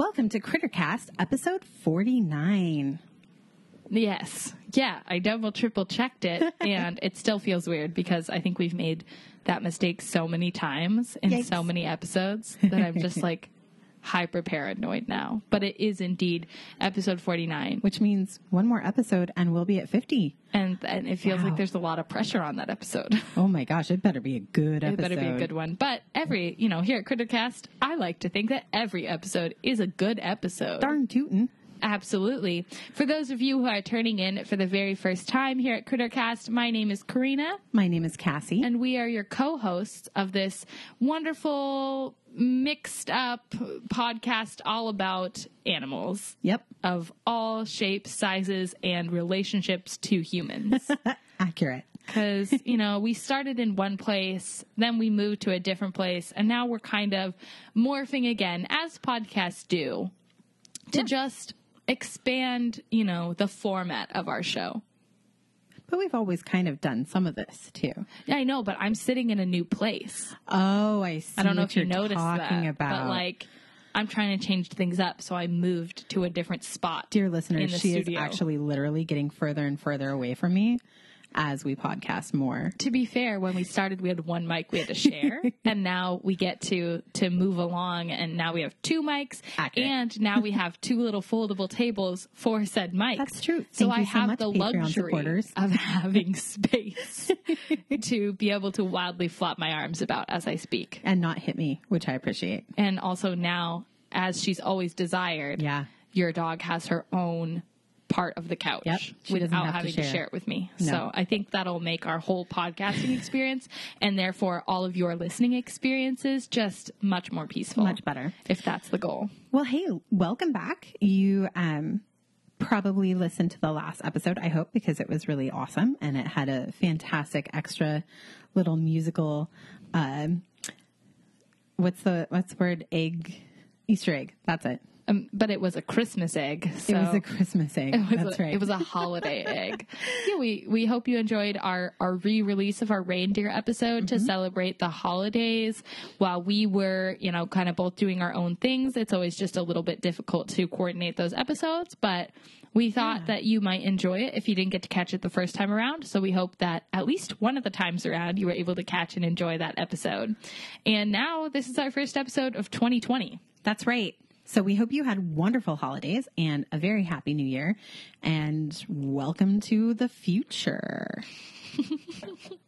Welcome to Crittercast, episode 49. Yes. Yeah, I double triple checked it and it still feels weird because I think we've made that mistake so many times in Yikes. so many episodes that I'm just like hyper paranoid now. But it is indeed episode 49 Which means one more episode and we'll be at 50. and and it feels Wow. like there's a lot of pressure on that episode. Oh my gosh, it better be a good episode. It better be a good one. But every, you know, here at Crittercast, I like to think that every episode is a good episode. Darn tootin'. Absolutely. For those of you who are turning in for the very first time here at Crittercast, my name is Karina, My name is Cassie. and we are your co hosts of this wonderful, mixed up podcast all about animals yep, of all shapes, sizes, and relationships to humans. accurate. Because, you know, we started in one place, then we moved to a different place, and now we're kind of morphing again, as podcasts do, to just expand, you know, the format of our show. But we've always kind of done some of this too. Yeah, I know, but I'm sitting in a new place. Oh, I see. I don't know if you you're noticed talking that, about. but like, I'm trying to change things up, so I moved to a different spot. Dear listeners, she studio. is actually literally getting further and further away from me as we podcast more. to be fair, when we started, we had one mic we had to share, and now we get to to move along, and now we have two mics, Accurate. and now we have two little foldable tables for said mics. That's true. So I so have much, the Patreon luxury supporters. of having space to be able to wildly flop my arms about as I speak, And not hit me, which I appreciate. and also now, as she's always desired, Yeah. your dog has her own part of the couch Yep. Without have to having to share. share it with me. No. So I think that'll make our whole podcasting experience and therefore all of your listening experiences just much more peaceful. Much better. If that's the goal. Well, hey, welcome back. You um, probably listened to the last episode, I hope, because it was really awesome and it had a fantastic extra little musical. Um, what's the what's the word? Egg, Easter egg. That's it. Um, but it was a Christmas egg. So it was a Christmas egg. it was That's a, right. It was a holiday egg. Yeah, we, we hope you enjoyed our, our re-release of our reindeer episode Mm-hmm. to celebrate the holidays. While we were, you know, kind of both doing our own things, it's always just a little bit difficult to coordinate those episodes, but we thought that you might enjoy it if you didn't get to catch it the first time around. So we hope that at least one of the times around you were able to catch and enjoy that episode. And now this is our first episode of 2020. That's right. So we hope you had wonderful holidays and a very happy new year. And welcome to the future.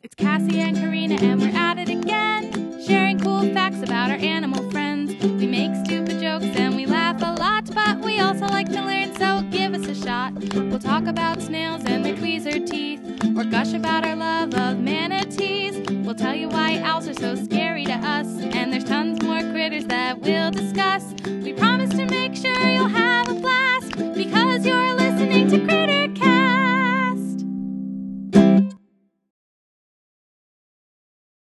It's Cassie and Karina, and we're at it again, sharing cool facts about our animal friends. We make stupid jokes and we laugh a lot, but we also like to learn, so give us a shot. We'll talk about snails and their tweezer teeth, or gush about our love of manatees. We'll tell you why owls are so scary to us, and there's tons more critters that we'll discuss. We promise to make sure you'll have a blast because you're listening to Crittercast.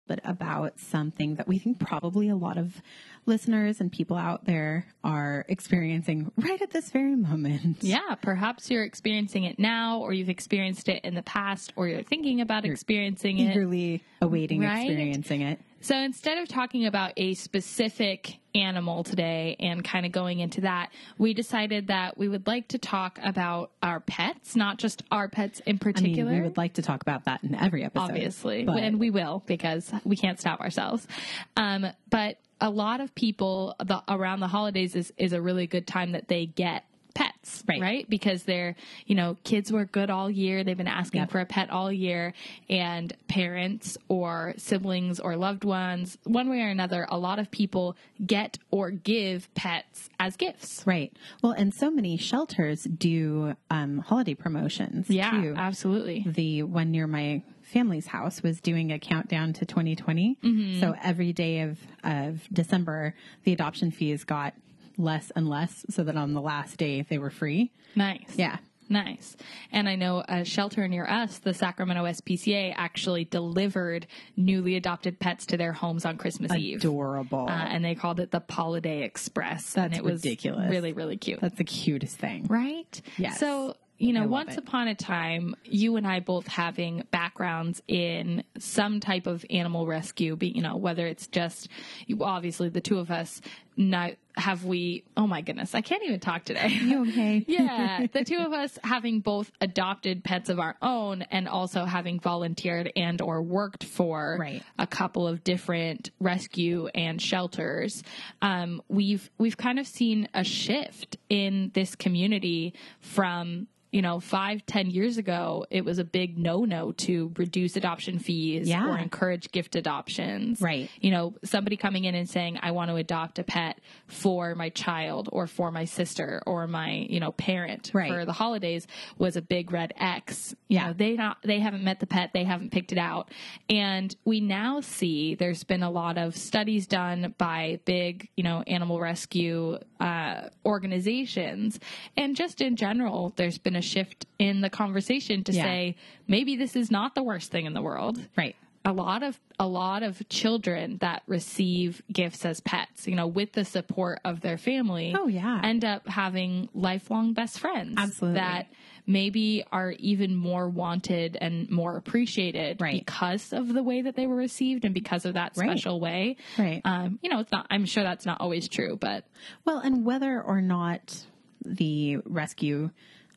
But about something that we think probably a lot of listeners and people out there are experiencing right at this very moment. Yeah, perhaps you're experiencing it now, or you've experienced it in the past, or you're thinking about experiencing it. Eagerly awaiting Right? experiencing it. So instead of talking about a specific animal today and kind of going into that, we decided that we would like to talk about our pets, not just our pets in I mean, particular. we would like to talk about that in every episode. obviously, but and we will because we can't stop ourselves. Um, but a lot of people the, around the holidays is, is a really good time that they get pets, Right. Because they're, you know, kids were good all year. They've been asking Yep. for a pet all year and parents or siblings or loved ones, one way or another, a lot of people get or give pets as gifts. Right. Well, and so many shelters do um, holiday promotions Yeah, too. absolutely. the one near my family's house was doing a countdown to 2020. Mm-hmm. So every day of, of December, the adoption fees got less and less so that on the last day they were free. Nice. Yeah. Nice. And I know a shelter near us, the Sacramento SPCA, actually delivered newly adopted pets to their homes on Christmas Eve. Adorable. Uh, and they called it the Holiday Express. and That's it was ridiculous. really, really cute. That's the cutest thing. right? Yes. So, you know, once it. upon a time, you and I both having backgrounds in some type of animal rescue, be, you know, whether it's just, you, obviously the two of us, not, have we, oh my goodness, I can't even talk today. You okay? yeah, the two of us having both adopted pets of our own and also having volunteered and or worked for Right. a couple of different rescue and shelters, um, we've we've kind of seen a shift in this community from you know five ten years ago it was a big no no to reduce adoption fees Yeah. or encourage gift adoptions Right. you know somebody coming in and saying i want to adopt a pet for my child or for my sister or my you know parent Right. for the holidays was a big red x you Yeah. know, they not they haven't met the pet they haven't picked it out and we now see there's been a lot of studies done by big you know animal rescue uh, organizations and just in general there's been a shift in the conversation to Yeah. say maybe this is not the worst thing in the world Right. A lot of a lot of children that receive gifts as pets, you know, with the support of their family, Oh, yeah. end up having lifelong best friends Absolutely. that maybe are even more wanted and more appreciated Right. because of the way that they were received and because of that Right. special way. Right. Um, you know, it's not. I'm sure that's not always true, but Well, and whether or not the rescue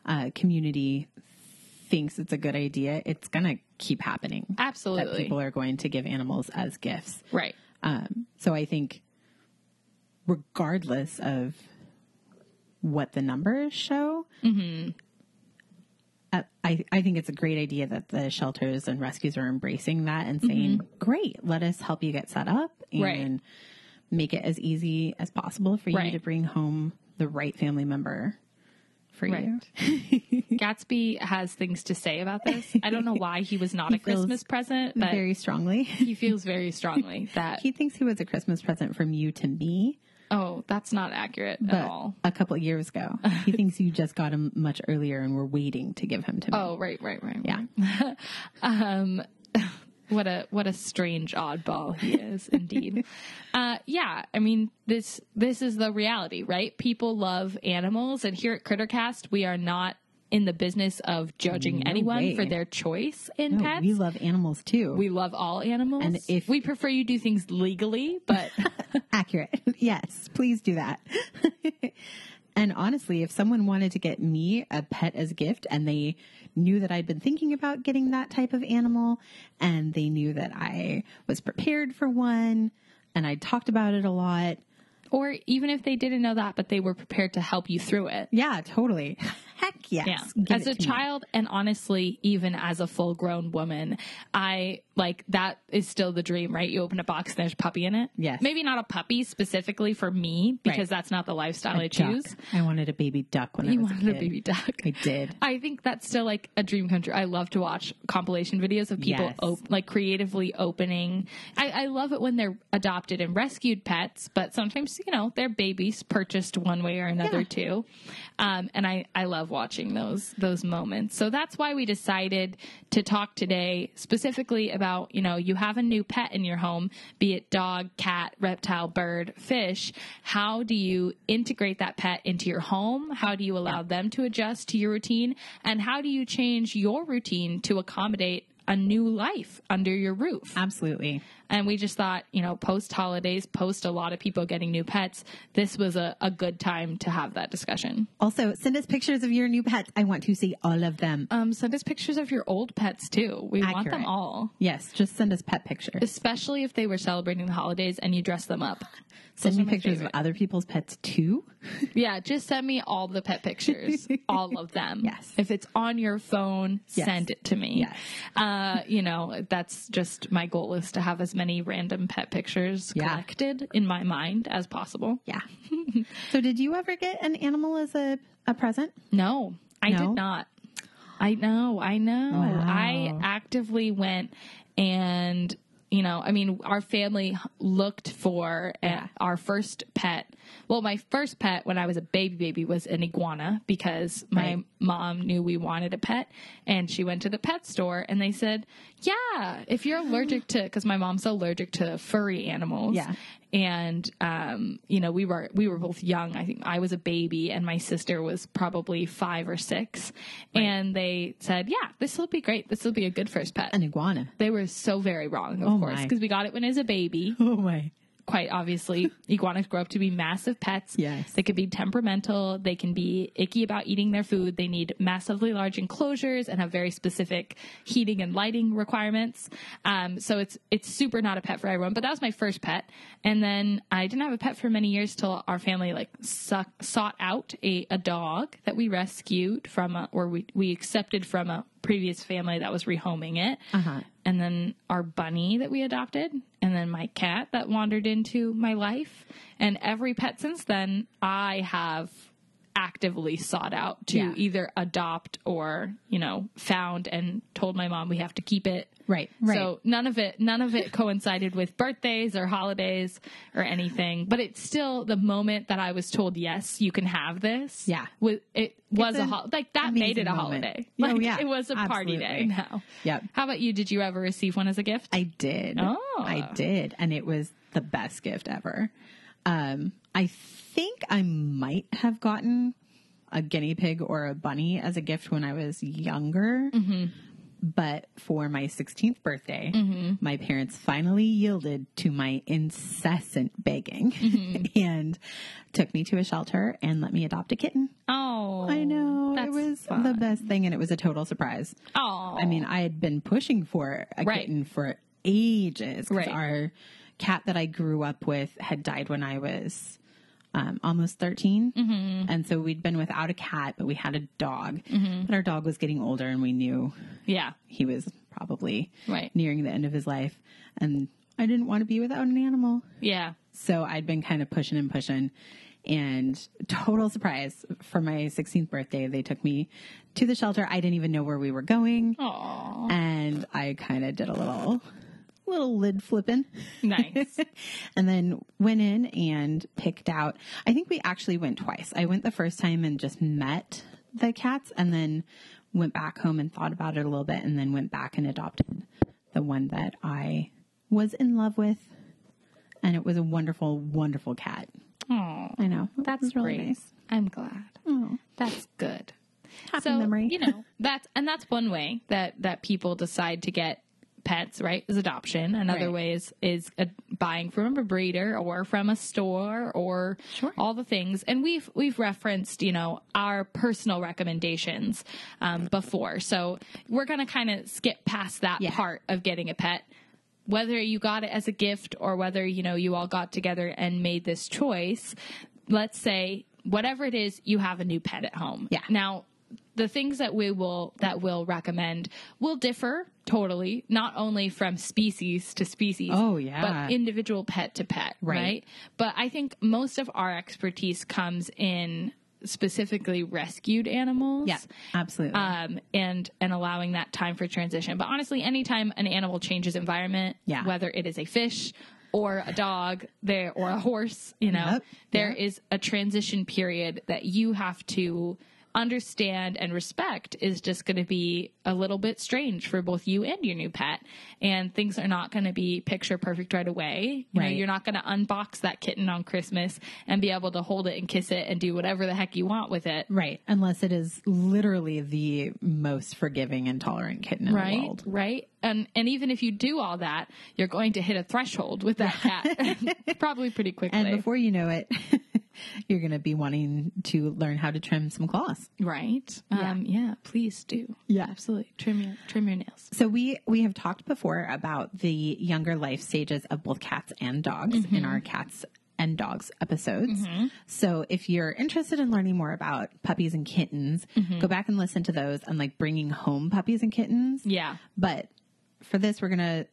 uh, community thinks it's a good idea, it's going to keep happening. That absolutely people are going to give animals as gifts. right. Um, so I think, regardless of what the numbers show, uh, I, I think it's a great idea that the shelters and rescues are embracing that and saying, great, let us help you get set up and Right. make it as easy as possible for you Right. to bring home the right family member for you. Right. Gatsby has things to say about this. I don't know why he was not a Christmas present, but Very strongly. he feels very strongly that he thinks he was a Christmas present from you to me, oh, that's not accurate but at all. a couple of years ago. He thinks you just got him much earlier and we're waiting to give him to me. Oh, right, right, right. Yeah. Um, what a what a strange oddball he is, indeed. uh, yeah, I mean this this is the reality, right? People love animals, and here at Crittercast, we are not in the business of judging No anyone way. for their choice in No, pets. we love animals too. We love all animals, And if- we prefer you do things legally, but Accurate. yes, please do that. And honestly, if someone wanted to get me a pet as a gift and they knew that I'd been thinking about getting that type of animal and they knew that I was prepared for one and I talked about it a lot. or even if they didn't know that, but they were prepared to help you through it. Yeah, totally. Heck yes. Yeah. As a to me. child, and honestly, even as a full grown woman, I like that is still the dream, right? You open a box and there's a puppy in it. Yes. Maybe not a puppy specifically for me because Right. that's not the lifestyle I Duck. choose. I wanted a baby duck when I You was wanted a a baby duck. I did. I think that's still like a dream come true. I love to watch compilation videos of people Yes. op- like creatively opening. I, I love it when they're adopted and rescued pets, but sometimes you know they're babies purchased one way or another Yeah. too. Um, and I I love watching those those moments. So that's why we decided to talk today specifically about you know you have a new pet in your home, be it dog, cat, reptile, bird, fish. How do you integrate that pet into your home? How do you allow them to adjust to your routine? And how do you change your routine to accommodate a new life under your roof? Absolutely. And we just thought, you know, post holidays, post a lot of people getting new pets, this was a, a good time to have that discussion. Also, send us pictures of your new pets. I want to see all of them. Um, send us pictures of your old pets too. We want them all. Yes, just send us pet pictures. Especially if they were celebrating the holidays and you dress them up. Send me pictures favorite. of other people's pets too. Yeah, just send me all the pet pictures, all of them. Yes. If it's on your phone, Yes. send it to me. Yes. Uh, you know, that's just my goal is to have as many random pet pictures Yeah. collected in my mind as possible. Yeah. so, did you ever get an animal as a, a present? No, I No? did not. I know, I know. Wow. I actively went and you know, I mean, our family looked for uh, Yeah. our first pet. Well, my first pet when I was a baby baby was an iguana because my Right. mom knew we wanted a pet and she went to the pet store and they said, "Yeah, if you're allergic to cuz my mom's allergic to furry animals." Yeah. and um, you know we were we were both young i think i was a baby and my sister was probably five or six and they said yeah this will be great this will be a good first pet An iguana. they were so very wrong of Oh course because we got it when it was a baby Oh my. Quite obviously, iguanas grow up to be massive pets. Yes. They could be temperamental. They can be icky about eating their food. They need massively large enclosures and have very specific heating and lighting requirements. Um, so it's it's super not a pet for everyone. But that was my first pet, and then I didn't have a pet for many years till our family like suck, sought out a, a dog that we rescued from a, or we we accepted from a previous family that was rehoming it. Uh-huh. And then our bunny that we adopted, and then my cat that wandered into my life. And every pet since then, I have actively sought out to Yeah. either adopt or, you know, found and told my mom we have to keep it. Right, right. So none of it, none of it coincided with birthdays or holidays or anything. But it's still the moment that I was told, yes, you can have this. Yeah. it was a hol- like that made it a moment. holiday. Oh, Like yeah, it was a party day now. Yep. How about you? Did you ever receive one as a gift? I did. Oh. I did. And it was the best gift ever. Um, I think I might have gotten a guinea pig or a bunny as a gift when I was younger. But for my 16th birthday, mm-hmm. my parents finally yielded to my incessant begging mm-hmm. and took me to a shelter and let me adopt a kitten. oh, I know. It was fun. the best thing and it was a total surprise. Oh, I mean, I had been pushing for a Right. kitten for ages because Right. our cat that I grew up with had died when I was um, almost 13. Mm-hmm. And so we'd been without a cat, but we had a dog. Mm-hmm. But our dog was getting older and we knew yeah, he was probably Right. nearing the end of his life. And I didn't want to be without an animal. yeah. So I'd been kind of pushing and pushing. And total surprise for my 16th birthday, they took me to the shelter. I didn't even know where we were going. Oh, And I kind of did a little, little lid flipping. nice. and then went in and picked out, I think we actually went twice. I went the first time and just met the cats and then went back home and thought about it a little bit and then went back and adopted the one that I was in love with. And it was a wonderful, wonderful cat. Oh, I know. That's really great. nice. I'm glad. Oh, That's good. happy so memory. you know that's and that's one way that that people decide to get pets right is adoption another Right. way is is uh buying from a breeder or from a store or Sure. all the things and we've we've referenced you know our personal recommendations um, before so we're gonna kind of skip past that Yeah. part of getting a pet whether you got it as a gift or whether you know you all got together and made this choice let's say whatever it is you have a new pet at home Yeah. now the things that we will that we'll recommend will differ totally not only from species to species Oh, yeah. but individual pet to pet right, Right. but i think most of our expertise comes in specifically rescued animals yeah, absolutely. um, and and allowing that time for transition. But honestly, anytime an animal changes environment, Yeah. whether it is a fish or a dog, there or a horse, you know, Yep. there Yep. is a transition period that you have to understand and respect is just going to be a little bit strange for both you and your new pet. And things are not going to be picture perfect right away. You know Right. you're not going to unbox that kitten on christmas and be able to hold it and kiss it and do whatever the heck you want with it. Right. Unless it is literally the most forgiving and tolerant kitten in the right world. right. And and even if you do all that you're going to hit a threshold with that cat. Probably pretty quickly. And before you know it, you're going to be wanting to learn how to trim some claws. right? Um yeah please do. Yeah. absolutely. Trim your trim your nails. So we we have talked before about the younger life stages of both cats and dogs in mm-hmm. our cats and dogs episodes. Mm-hmm. So if you're interested in learning more about puppies and kittens, mm-hmm. go back and listen to those and like bringing home puppies and kittens. yeah. But for this, we're going to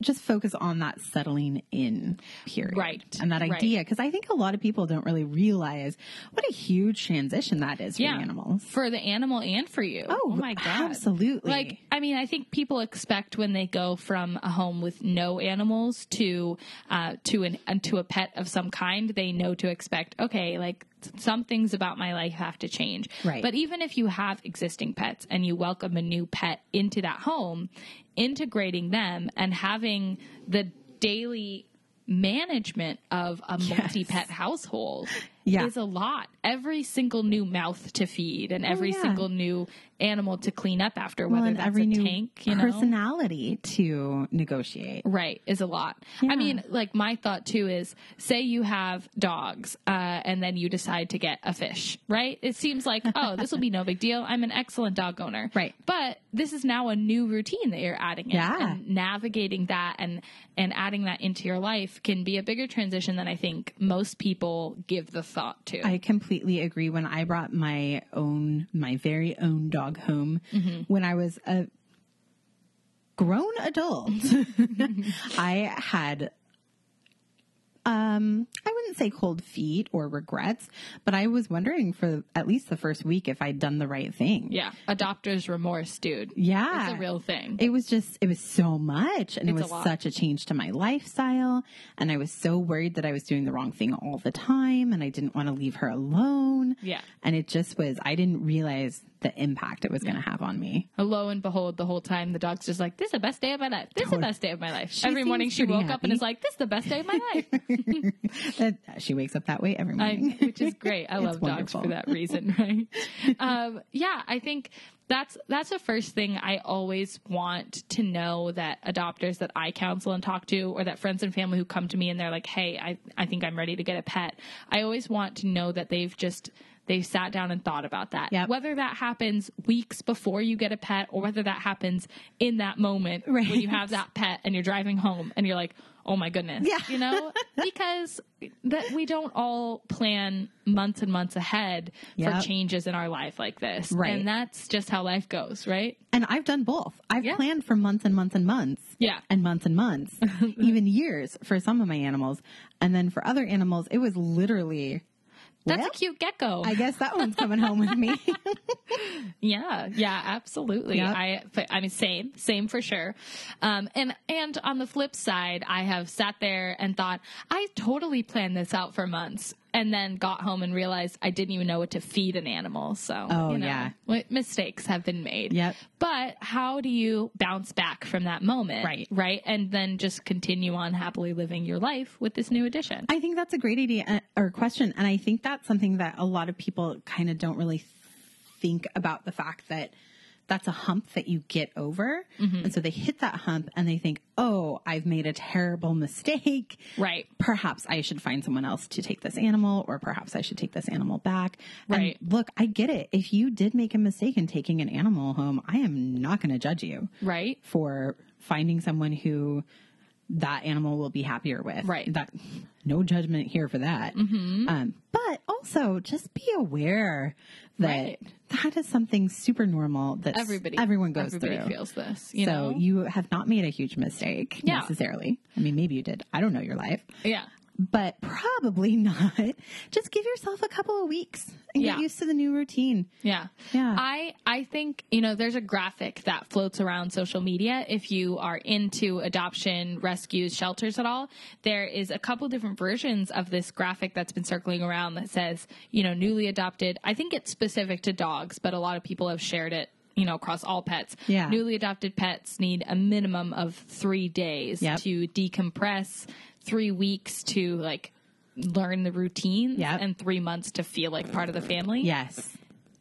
just focus on that settling in period. Right, And that right. idea. Cause I think a lot of people don't really realize what a huge transition that is for yeah animals. for the animal and for you Oh, my god absolutely. like i mean i think people expect when they go from a home with no animals to uh to an to a pet of some kind they know to expect okay like some things about my life have to change Right. but even if you have existing pets and you welcome a new pet into that home integrating them and having the daily management of a multi-pet household Yeah. is a lot. Every single new mouth to feed and every Oh, yeah. single new animal to clean up after, whether and that's every a new tank, you know. personality to negotiate. Right, is a lot. Yeah. I mean, like my thought too is say you have dogs, uh, and then you decide to get a fish, right? It seems like, oh, this will be no big deal. I'm an excellent dog owner. Right. But this is now a new routine that you're adding in. Yeah. And navigating that and and adding that into your life can be a bigger transition than I think most people give the thought to. I completely agree. When I brought my own, my very own dog home, Mm-hmm. when I was a grown adult, I had, um, I wouldn't say cold feet or regrets, but I was wondering for at least the first week if I'd done the right thing. yeah. Adopter's remorse, dude. Yeah. It's a real thing. It was just, it was so much and It's it was lot. such a change to my lifestyle. And I was so worried that I was doing the wrong thing all the time and I didn't want to leave her alone. Yeah. And it just was, I didn't realize the impact it was going to have on me. Lo and behold, the whole time the dog's just like, "This is the best day of my life. This is the best day of my life." She Every morning she woke up and is like, "This is the best day of my life," she wakes up that way every I, morning. which is great. I love dogs for that reason, right? um, yeah, I think that's that's the first thing I always want to know that adopters that I counsel and talk to, or that friends and family who come to me and they're like, "Hey, I I think I'm ready to get a pet." I always want to know that they've just they've sat down and thought about that. Yep. Whether that happens weeks before you get a pet, or whether that happens in that moment when you have that pet and you're driving home and you're like, "Oh my goodness," Yeah. you know, because that we don't all plan months and months ahead Yep. for changes in our life like this. Right. And that's just how life goes, right? and I've done both. I've Yeah. planned for months and months and months. Yeah. And months and months, even years for some of my animals. And then for other animals, it was literally, That's well, a cute gecko. I guess that one's coming home with me. Yeah, yeah, absolutely. Yep. I, I mean, same, same for sure. Um, and and on the flip side, I have sat there and thought I totally planned this out for months, and then got home and realized I didn't even know what to feed an animal. So, Oh, you know, yeah. what- mistakes have been made. Yep. But how do you bounce back from that moment? Right. right, and then just continue on happily living your life with this new addition? I think that's a great idea uh, or question. And I think that's something that a lot of people kind of don't really think about the fact that that's a hump that you get over. Mm-hmm. And so they hit that hump and they think, oh, I've made a terrible mistake. Right. Perhaps I should find someone else to take this animal, or perhaps I should take this animal back. Right. And look, I get it. If you did make a mistake in taking an animal home, I am not going to judge you Right. for finding someone who that animal will be happier with. Right. Mm-hmm. That no judgment here for that. Um, but also just be aware that Right. that is something super normal that Everybody, everyone goes everybody through. feels this. You so know. you have not made a huge mistake Yeah. necessarily. I mean, maybe you did. I don't know your life, yeah. But probably not. Just give yourself a couple of weeks and Yeah. get used to the new routine. Yeah. Yeah. I I think, you know, there's a graphic that floats around social media if you are into adoption, rescues, shelters at all. There is a couple different versions of this graphic that's been circling around that says, you know, newly adopted. I think it's specific to dogs, but a lot of people have shared it you know, across all pets. Yeah. Newly adopted pets need a minimum of three days Yep. to decompress, three weeks to like learn the routines, Yep. and three months to feel like part of the family Yes.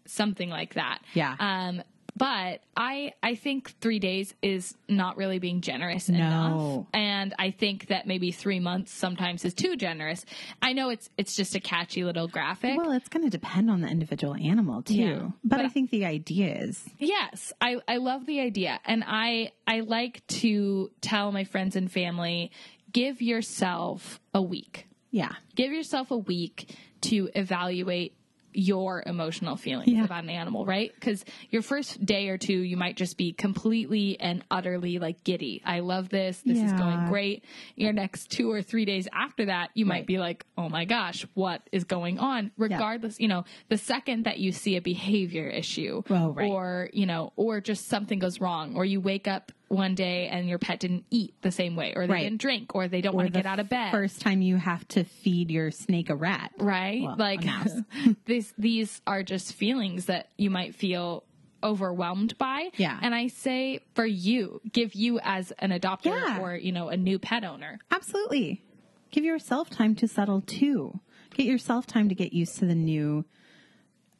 something like that. Yeah. Um, but I I think three days is not really being generous No. enough, and I think that maybe three months sometimes is too generous. I know it's it's just a catchy little graphic. Well, it's going to depend on the individual animal too. Yeah. But, But- I think the idea is Yes, I, I love the idea. And I I like to tell my friends and family, give yourself a week. yeah. Give yourself a week to evaluate your emotional feelings Yeah. about an animal, right? Because your first day or two, you might just be completely and utterly like giddy. I love this. This is going great. Your next two or three days after that, you might be like, oh my gosh, what is going on? Regardless, you know, the second that you see a behavior issue right. or, you know, or just something goes wrong or you wake up one day and your pet didn't eat the same way or they Right. didn't drink or they don't want to get out of bed First time you have to feed your snake a rat. right? Well, like these these are just feelings that you might feel overwhelmed by. Yeah. And I say for you, give you as an adopter Yeah. or, you know, a new pet owner. Absolutely. Give yourself time to settle too. Get yourself time to get used to the new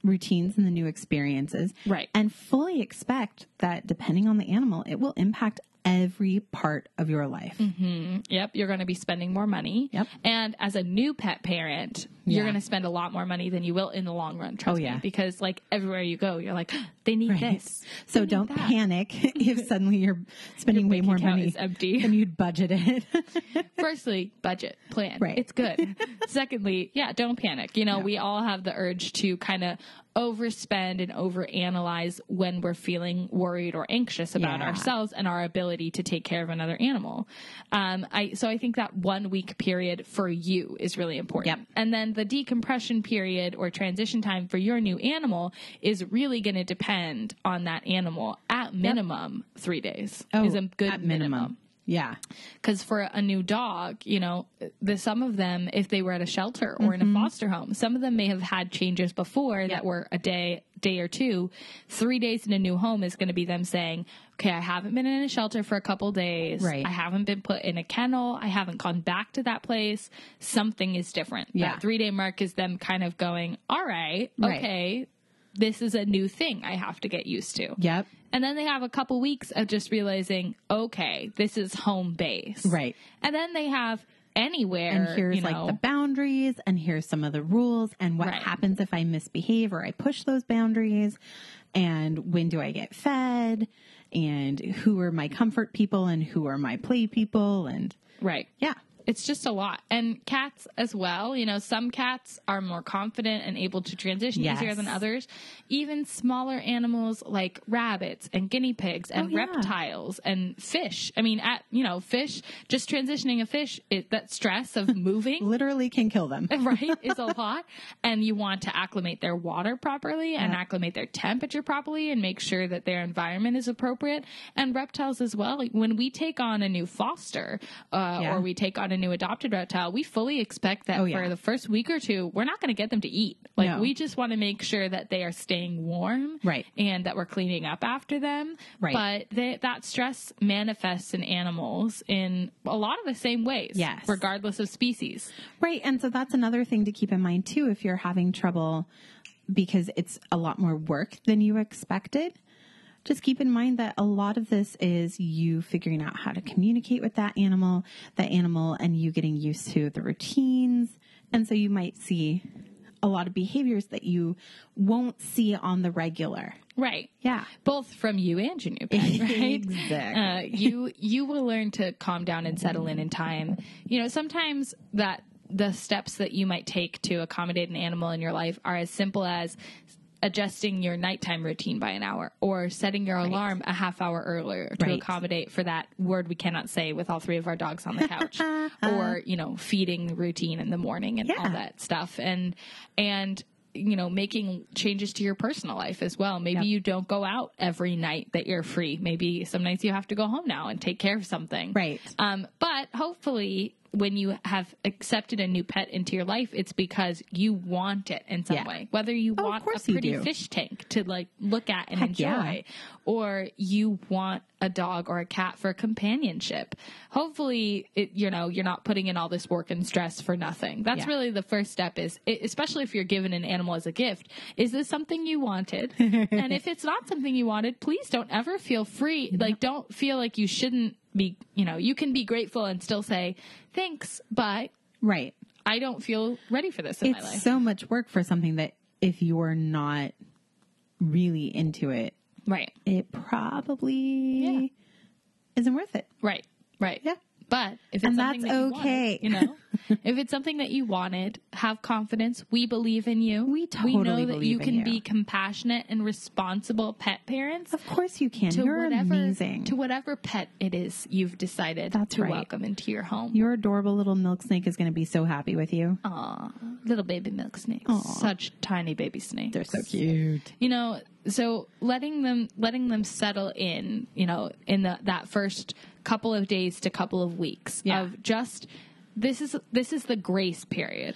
routines and the new experiences. Right. And fully expect that depending on the animal, it will impact every part of your life. Mm-hmm. Yep, you're going to be spending more money. Yep. And as a new pet parent, you're going to spend a lot more money than you will in the long run. Trust Oh, yeah. me, because like everywhere you go, you're like, they need this. So need don't that." panic if suddenly you're spending way more money empty. than you'd budgeted. Firstly, budget plan. Right. It's good. Secondly, yeah, don't panic. You know, we all have the urge to kind of overspend and overanalyze when we're feeling worried or anxious about Yeah. ourselves and our ability to take care of another animal. Um, I so I think that one week period for you is really important. Yep. And then the decompression period or transition time for your new animal is really going to depend on that animal at minimum three days is a good Oh, at minimum. minimum Yeah. because for a new dog, you know, the some of them, if they were at a shelter or in a mm-hmm. foster home, some of them may have had changes before that were a day, day or two. Three days in a new home is going to be them saying, "Okay, I haven't been in a shelter for a couple days. Right. I haven't been put in a kennel. I haven't gone back to that place. Something is different." Yeah. That three day mark is them kind of going, "All right, Right. okay." This is a new thing I have to get used to. Yep. And then they have a couple weeks of just realizing, okay, this is home base. Right. And then they have anywhere. And here's you know, like the boundaries and here's some of the rules and what Right. happens if I misbehave or I push those boundaries and when do I get fed and who are my comfort people and who are my play people and right. yeah. It's just a lot. And cats as well. You know, some cats are more confident and able to transition Yes. easier than others. Even smaller animals like rabbits and guinea pigs and Oh, yeah. reptiles and fish. I mean, at, you know, fish, just transitioning a fish, it, that stress of moving. Literally can kill them. right is a lot and you want to acclimate their water properly and acclimate their temperature properly and make sure that their environment is appropriate and reptiles as well like when we take on a new foster uh, Yeah. or we take on a new adopted reptile we fully expect that Oh, for the first week or two we're not going to get them to eat like No. we just want to make sure that they are staying warm Right. and that we're cleaning up after them Right. but they, that stress manifests in animals in a lot of the same ways Yes. regardless of species Right. And so that's another thing to keep in mind too if you're having trouble because it's a lot more work than you expected. Just keep in mind that a lot of this is you figuring out how to communicate with that animal, that animal, and you getting used to the routines. And so you might see a lot of behaviors that you won't see on the regular. right Yeah. both from you and your new pet, right? Exactly. Uh, you you will learn to calm down and settle in in time. You know, sometimes that the steps that you might take to accommodate an animal in your life are as simple as adjusting your nighttime routine by an hour or setting your alarm a half hour earlier to Right. accommodate for that word we cannot say with all three of our dogs on the couch or you know feeding routine in the morning and all that stuff. And and you know making changes to your personal life as well. Maybe Yep. you don't go out every night that you're free. Maybe some nights you have to go home now and take care of something. Right. um, but hopefully when you have accepted a new pet into your life it's because you want it in some Yeah. way whether you Oh, want a pretty fish tank to like look at and Heck enjoy yeah. or you want a dog or a cat for companionship. Hopefully it, you know you're not putting in all this work and stress for nothing. That's Yeah. really the first step is especially if you're given an animal as a gift is this something you wanted? And if it's not something you wanted please don't ever feel free like don't feel like you shouldn't be you know you can be grateful and still say thanks but Right. i don't feel ready for this in my it's life. so much work for something that if you're not really into it, right it probably Yeah. isn't worth it. Right, right. Yeah. But if it's And something that's that you okay. wanted, you know, if it's something that you wanted, have confidence. We believe in you. We totally we know that you can you. be compassionate and responsible pet parents Of course you can. to You're whatever amazing. to whatever pet it is you've decided That's to right. welcome into your home. Your adorable little milk snake is going to be so happy with you. Aw, little baby milk snakes, such tiny baby snakes. They're so cute. you know so letting them letting them settle in you know in the that first couple of days to couple of weeks Yeah. of just this is this is the grace period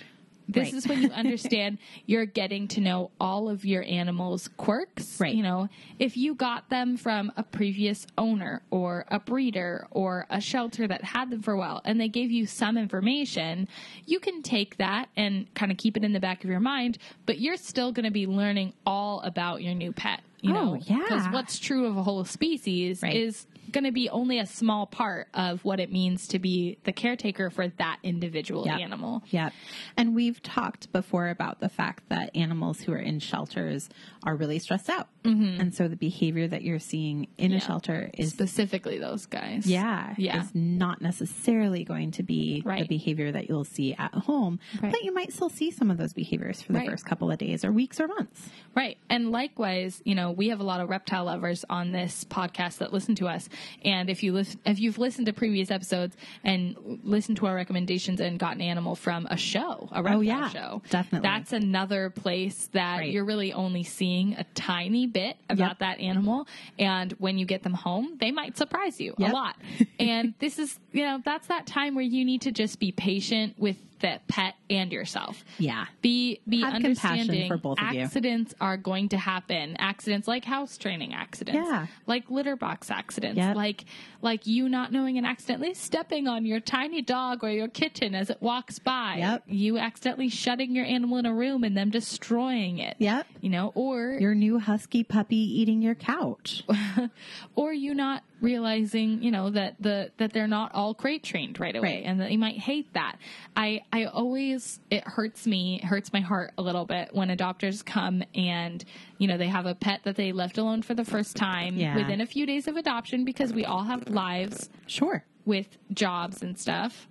This Right. is when you understand you're getting to know all of your animal's quirks. Right. You know, if you got them from a previous owner or a breeder or a shelter that had them for a while and they gave you some information, you can take that and kind of keep it in the back of your mind, but you're still going to be learning all about your new pet. You Oh, know, because yeah. what's true of a whole species Right. is going to be only a small part of what it means to be the caretaker for that individual Yep. animal. Yep. And we've talked before about the fact that animals who are in shelters are really stressed out. Mm-hmm. And so the behavior that you're seeing in a shelter is, specifically those guys. yeah, Yeah. is not necessarily going to be the behavior that you'll see at home, Right. but you might still see some of those behaviors for the Right. first couple of days or weeks or months. Right. And likewise, you know, we have a lot of reptile lovers on this podcast that listen to us. And if you listen, if you've listened to previous episodes and listened to our recommendations and got an animal from a show, a reptile Oh, yeah. show, Definitely. that's another place that Right. you're really only seeing a tiny bit about Yep. that animal. And when you get them home, they might surprise you Yep. a lot. and this is, you know, that's that time where you need to just be patient with the pet and yourself Yeah. be be Have understanding for both of you. accidents are going to happen accidents like house training accidents Yeah. like litter box accidents Yep. like like you not knowing and accidentally stepping on your tiny dog or your kitten as it walks by Yep. you accidentally shutting your animal in a room and them destroying it Yep. you know or Your new husky puppy eating your couch. or you not realizing you know that the that they're not all crate trained right away Right. and that you might hate that i i always it hurts me it hurts my heart a little bit when adopters come and you know they have a pet that they left alone for the first time Yeah. within a few days of adoption because we all have lives Sure. with jobs and stuff.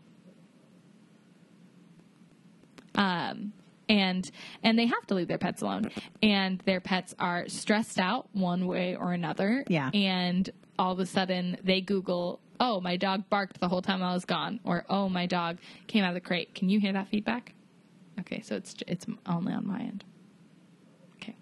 Um, and and they have to leave their pets alone, and their pets are stressed out one way or another. Yeah. And all of a sudden they Google, "Oh, my dog barked the whole time I was gone," or "Oh, my dog came out of the crate." Can you hear that feedback? Okay, so it's it's only on my end. Okay.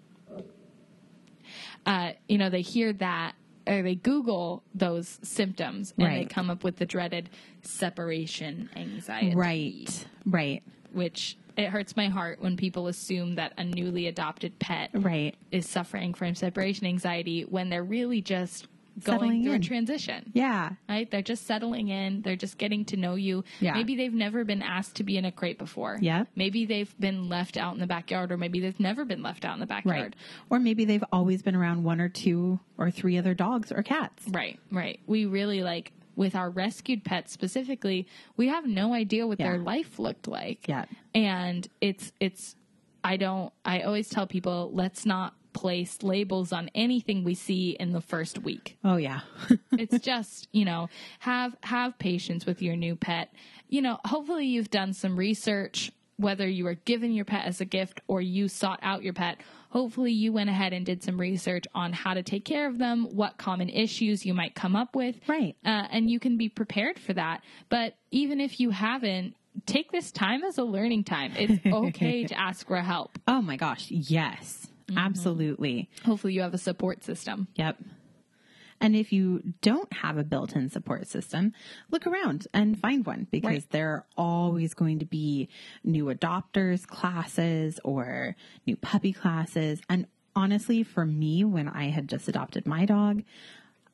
Uh, you know, they hear that or they Google those symptoms and they come up with the dreaded separation anxiety. Right. Right. Which it hurts my heart when people assume that a newly adopted pet Right. is suffering from separation anxiety when they're really just going Settling through in. a transition. Yeah. Right? They're just settling in. They're just getting to know you. Yeah. Maybe they've never been asked to be in a crate before. Yeah. Maybe they've been left out in the backyard, or maybe they've never been left out in the backyard. Right. Or maybe they've always been around one or two or three other dogs or cats. Right, right. We really like with our rescued pets specifically, we have no idea what their life looked like. Yeah. And it's it's I don't I always tell people let's not place labels on anything we see in the first week. Oh yeah. It's just, you know, have have patience with your new pet. You know, hopefully you've done some research whether you were given your pet as a gift or you sought out your pet. Hopefully you went ahead and did some research on how to take care of them, what common issues you might come up with. Right. Uh, and you can be prepared for that. But even if you haven't, take this time as a learning time. It's okay to ask for help. oh my gosh. Yes. Mm-hmm. Absolutely. Hopefully you have a support system. Yep. And if you don't have a built in support system, look around and find one because Right. there are always going to be new adopters classes or new puppy classes. And honestly, for me, when I had just adopted my dog,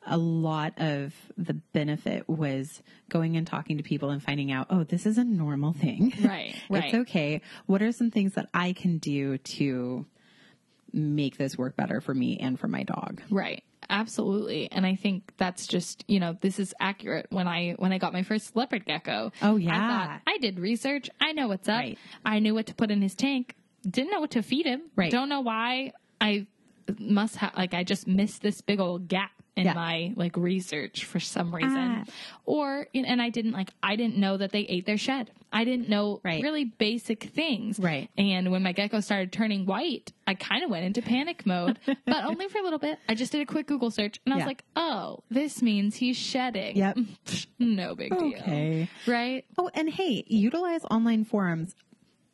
a lot of the benefit was going and talking to people and finding out, oh, this is a normal thing. Right, right. it's okay. What are some things that I can do to make this work better for me and for my dog? Right. Absolutely. And I think that's just, you know, this is accurate. When I when I got my first leopard gecko, Oh, I yeah. thought I did research. I know what's up. Right. I knew what to put in his tank. Didn't know what to feed him. Right. Don't know why I must have like I just missed this big old gap in Yeah. my like research for some reason. Ah. Or and I didn't like I didn't know that they ate their shed. I didn't know Right. really basic things. Right. And when my gecko started turning white, I kind of went into panic mode, but only for a little bit. I just did a quick Google search and I was Yeah. like, oh, this means he's shedding. Yep. no big deal. Okay. Right? Oh, and hey, utilize online forums.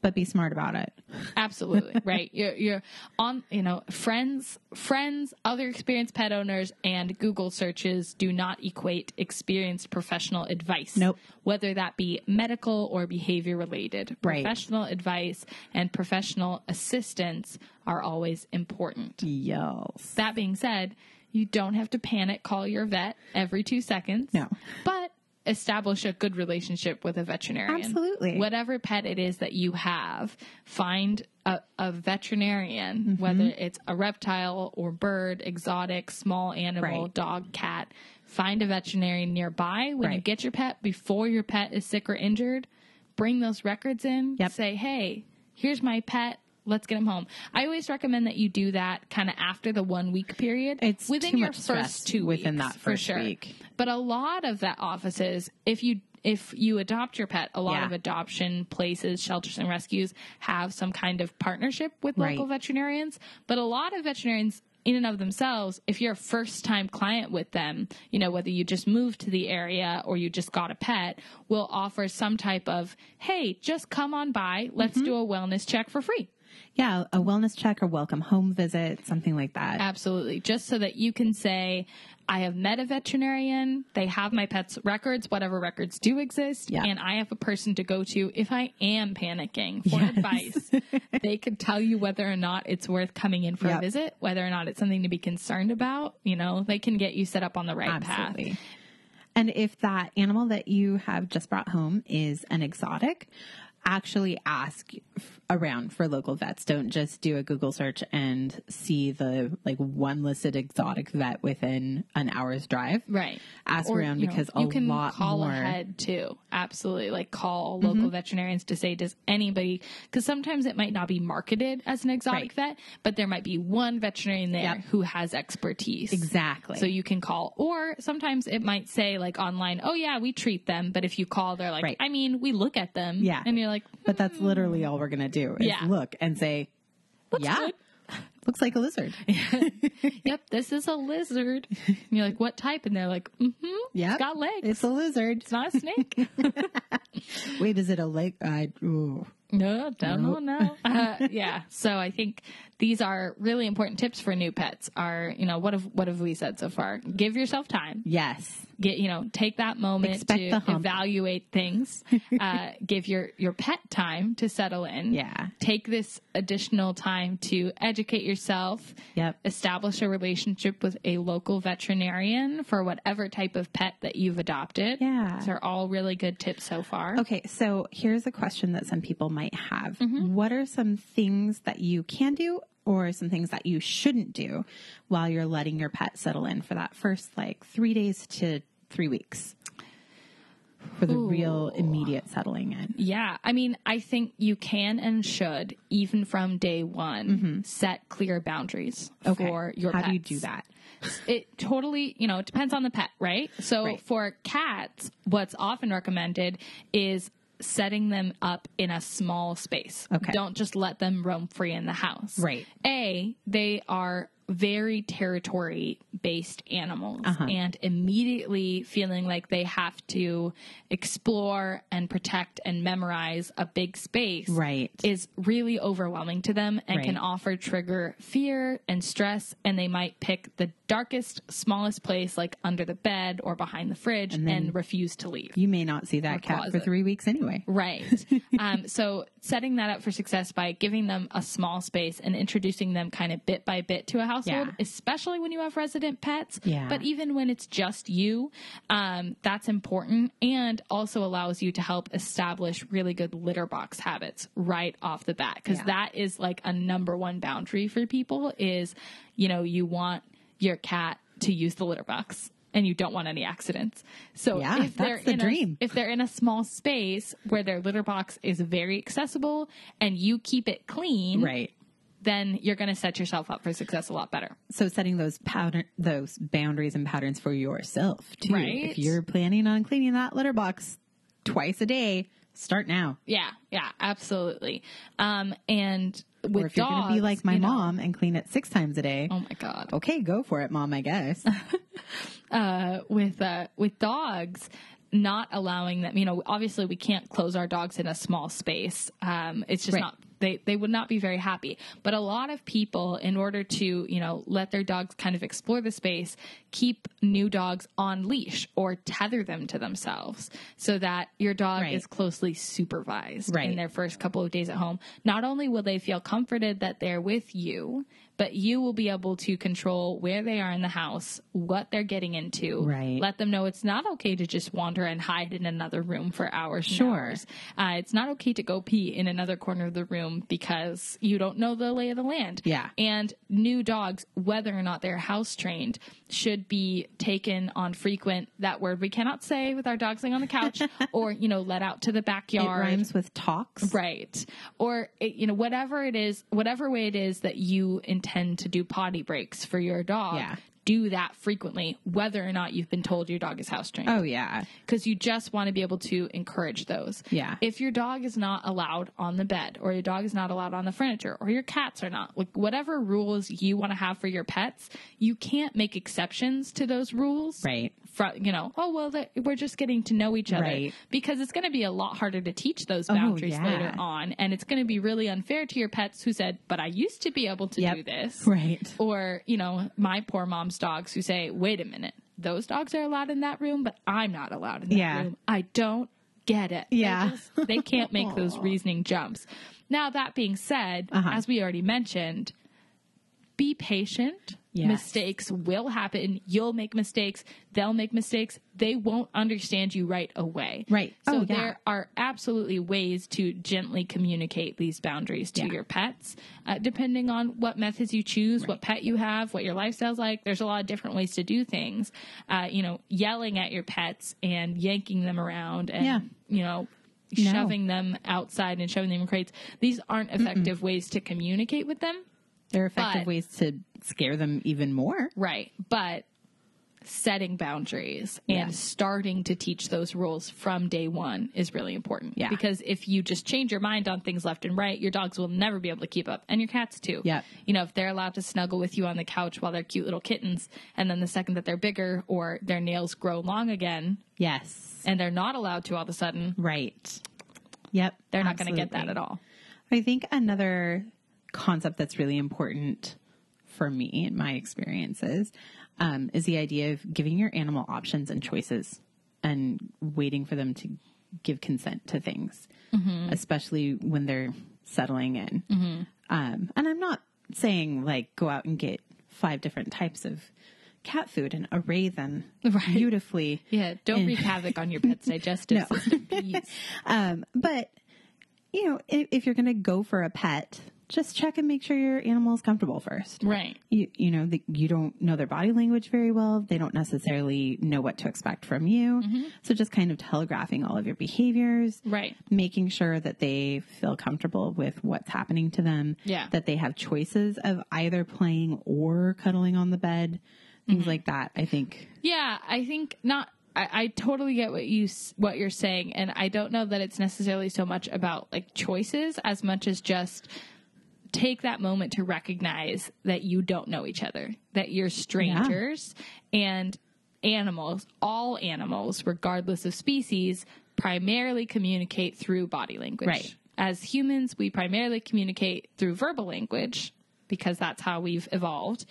But be smart about it. Absolutely. right. You're, you're on, you know, friends, friends, other experienced pet owners and Google searches do not equate experienced professional advice. Nope. Whether that be medical or behavior related. Right. Professional advice and professional assistance are always important. Yes. That being said, you don't have to panic call your vet every two seconds. No. But establish a good relationship with a veterinarian. Absolutely. Whatever pet it is that you have, find a, a veterinarian, Mm-hmm. whether it's a reptile or bird, exotic, small animal, Right. dog, cat. Find a veterinarian nearby when you get your pet before your pet is sick or injured. Bring those records in. Yep. Say, hey, here's my pet. Let's get him home. I always recommend that you do that kind of after the one week period. It's within your first two within weeks, that for first sure. week. But a lot of that offices, if you if you adopt your pet, a lot Yeah. of adoption places, shelters and rescues have some kind of partnership with local Right. veterinarians. But a lot of veterinarians in and of themselves, if you're a first time client with them, you know, whether you just moved to the area or you just got a pet, will offer some type of, hey, just come on by, let's Mm-hmm. do a wellness check for free. Yeah, a wellness check or welcome home visit, something like that. Absolutely. Just so that you can say, I have met a veterinarian. They have my pet's records, whatever records do exist. Yeah. And I have a person to go to if I am panicking for Yes. advice. they could tell you whether or not it's worth coming in for a visit, whether or not it's something to be concerned about. You know, they can get you set up on the right Absolutely. path. And if that animal that you have just brought home is an exotic, actually ask around for local vets. Don't just do a Google search and see the like one listed exotic vet within an hour's drive. Right. Ask Or, around you know, because a you can lot call more. Mm-hmm. ahead too. Absolutely. Like call local veterinarians to say, does anybody, because sometimes it might not be marketed as an exotic vet, but there might be one veterinarian there Yep. who has expertise. Exactly. So you can call, or sometimes it might say like online, oh yeah, we treat them. But if you call, they're like, Right. I mean, we look at them. Yeah. And you're like, but that's literally all we're going to do is Yeah. look and say, yeah, good. looks like a lizard. yep, this is a lizard. And you're like, what type? And they're like, mm-hmm. Yeah. It's got legs. It's a lizard. It's not a snake. Wait, is it a leg? I, ooh. No, don't know. No. Uh, yeah. So I think these are really important tips for new pets. Are you know what have what have we said so far? Give yourself time. Yes. Get you know take that moment Expect to evaluate things. uh, give your your pet time to settle in. Yeah. Take this additional time to educate yourself. Yep. Establish a relationship with a local veterinarian for whatever type of pet that you've adopted. Yeah. These are all really good tips so far. Okay, so here's a question that some people might have. Mm-hmm. What are some things that you can do or some things that you shouldn't do while you're letting your pet settle in for that first like 3 days to 3 weeks? For the real immediate settling in. Yeah, I mean, I think you can and should, even from day one, set clear boundaries okay. for your pet. How pets. do you do that? It totally, you know, it depends on the pet, right? So Right. for cats, what's often recommended is setting them up in a small space. Okay. Don't just let them roam free in the house. Right. A, they are very territory based animals Uh-huh. and immediately feeling like they have to explore and protect and memorize a big space Right. is really overwhelming to them and can Right. offer trigger fear and stress and they might pick the darkest smallest place like under the bed or behind the fridge and, then- refuse to leave You may not see that cat for 3 weeks anyway. Right. um, so setting that up for success by giving them a small space and introducing them kind of bit by bit to a household, Yeah. especially when you have resident pets. Yeah. But even when it's just you, um, that's important and also allows you to help establish really good litter box habits right off the bat. Cause Yeah. that is like a number one boundary for people is, you know, you want your cat to use the litter box. And you don't want any accidents. So Yeah, if they're the in dream. a if they're in a small space where their litter box is very accessible and you keep it clean, Right. then you're going to set yourself up for success a lot better. So setting those pattern, those boundaries and patterns for yourself too. Right. If you're planning on cleaning that litter box twice a day, start now. Yeah, yeah, absolutely. Um, and with or if you're going to be dogs, like my you know- mom and clean it six times a day, oh my god, okay, go for it, mom. I guess. uh, with uh, with dogs, not allowing them, you know, obviously we can't close our dogs in a small space. Um, it's just Right. not they they would not be very happy. But a lot of people, in order to you know let their dogs kind of explore the space, keep new dogs on leash or tether them to themselves so that your dog Right. is closely supervised Right. in their first couple of days at home. Not only will they feel comforted that they're with you, but you will be able to control where they are in the house, what they're getting into. Right. Let them know it's not okay to just wander and hide in another room for hours. and Sure. hours. Uh, it's not okay to go pee in another corner of the room because you don't know the lay of the land. Yeah. And new dogs, whether or not they're house trained, should be taken on frequent, that word we cannot say with our dogs laying on the couch, or, you know, let out to the It backyard. rhymes with talks. Right. Or, it, you know, whatever it is, whatever way it is that you intend to do potty breaks for your dog, Yeah. do that frequently, whether or not you've been told your dog is house trained Oh yeah. because you just want to be able to encourage those. Yeah. If your dog is not allowed on the bed, or your dog is not allowed on the furniture, or your cats are not, like whatever rules you want to have for your pets, you can't make exceptions to those rules. Right. Fro- you know, oh well, we're just getting to know each other Right. because it's going to be a lot harder to teach those Oh, boundaries yeah. later on, and it's going to be really unfair to your pets who said, "But I used to be able to Yep. do this." Right. Or, you know, my poor mom's dogs who say, wait a minute, those dogs are allowed in that room, but I'm not allowed in that Yeah. room. I don't get it. They Yeah. just- They, can't make those reasoning jumps. Now, that being said, Uh-huh. as we already mentioned, be patient. Yes. Mistakes will happen. You'll make mistakes. They'll make mistakes. They won't understand you right away. Right. So Oh, yeah. there are absolutely ways to gently communicate these boundaries to Yeah. your pets, uh, depending on what methods you choose, what pet you have, what your lifestyle's like. There's a lot of different ways to do things. Uh, you know, yelling at your pets and yanking them around and, Yeah. you know, No. shoving them outside and shoving them in crates. These aren't effective ways to communicate with them. They're effective But- ways to scare them even more. Right. But setting boundaries and Yes. starting to teach those rules from day one is really important. Yeah. Because if you just change your mind on things left and right, your dogs will never be able to keep up. And your cats too. Yeah. You know, if they're allowed to snuggle with you on the couch while they're cute little kittens, and then the second that they're bigger or their nails grow long again, Yes. and they're not allowed to all of a sudden, Right. Yep. they're not going to get that at all. I think another concept that's really important for me in my experiences um, is the idea of giving your animal options and choices and waiting for them to give consent to things, especially when they're settling in. Um, and I'm not saying like go out and get five different types of cat food and array them Right. beautifully. Yeah. Don't wreak havoc on your pet's digestive No. system. Um, but you know, if, if you're going to go for a pet, just check and make sure your animal is comfortable first. Right. You, you know, the, you don't know their body language very well. They don't necessarily know what to expect from you. Mm-hmm. So just kind of telegraphing all of your behaviors, Right. making sure that they feel comfortable with what's happening to them. Yeah. That they have choices of either playing or cuddling on the bed, Mm-hmm. things like that. I think. Yeah, I think not. I, I totally get what you what you're saying, and I don't know that it's necessarily so much about like choices as much as just take that moment to recognize that you don't know each other, that you're strangers, and animals, all animals, regardless of species, primarily communicate through body language. Right. As humans, we primarily communicate through verbal language because that's how we've evolved.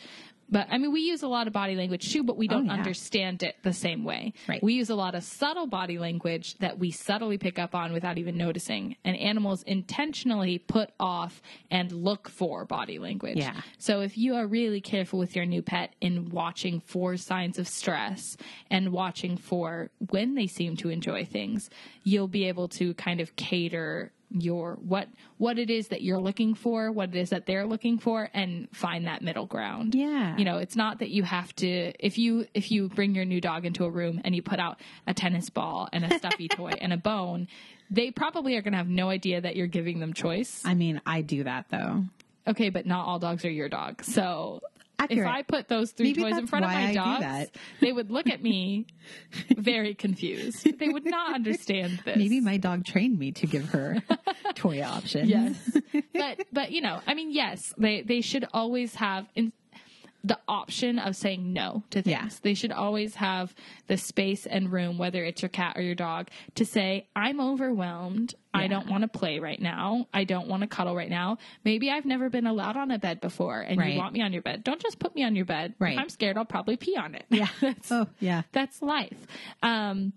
But I mean, we use a lot of body language too, but we oh, don't yeah. understand it the same way. Right. We use a lot of subtle body language that we subtly pick up on without even noticing. And animals intentionally put off and look for body language. Yeah. So if you are really careful with your new pet in watching for signs of stress and watching for when they seem to enjoy things, you'll be able to kind of cater your what what it is that you're looking for, what it is that they're looking for and find that middle ground. Yeah. You know, it's not that you have to if you if you bring your new dog into a room and you put out a tennis ball and a stuffy toy and a bone, they probably are going to have no idea that you're giving them choice. I mean, I do that though. Okay, but not all dogs are your dog. So Accurate. if I put those three Maybe toys in front of my I dogs, that. they would look at me very confused. They would not understand this. Maybe my dog trained me to give her toy options. yes, but but you know, I mean, yes, they they should always have. In, the option of saying no to things. Yeah. They should always have the space and room, whether it's your cat or your dog, to say, I'm overwhelmed. I don't want to play right now. I don't want to cuddle right now. Maybe I've never been allowed on a bed before and Right. you want me on your bed. Don't just put me on your bed. Right. If I'm scared, I'll probably pee on it. Yeah. that's, Oh, yeah. that's life. Um,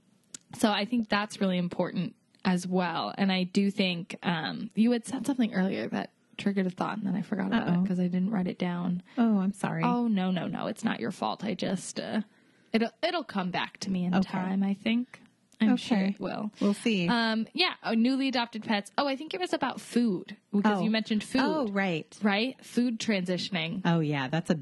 so I think that's really important as well. And I do think um, you had said something earlier that triggered a thought and then I forgot about Uh-oh. because I didn't write it down. Oh, I'm sorry. Oh no, no, no! It's not your fault. I just uh, it'll it'll come back to me in Okay. time. I think. I'm sure it will. We'll see. Um, yeah, oh, newly adopted pets. Oh, I think it was about food because Oh. you mentioned food, oh, right. right? Food transitioning, Oh, yeah. That's a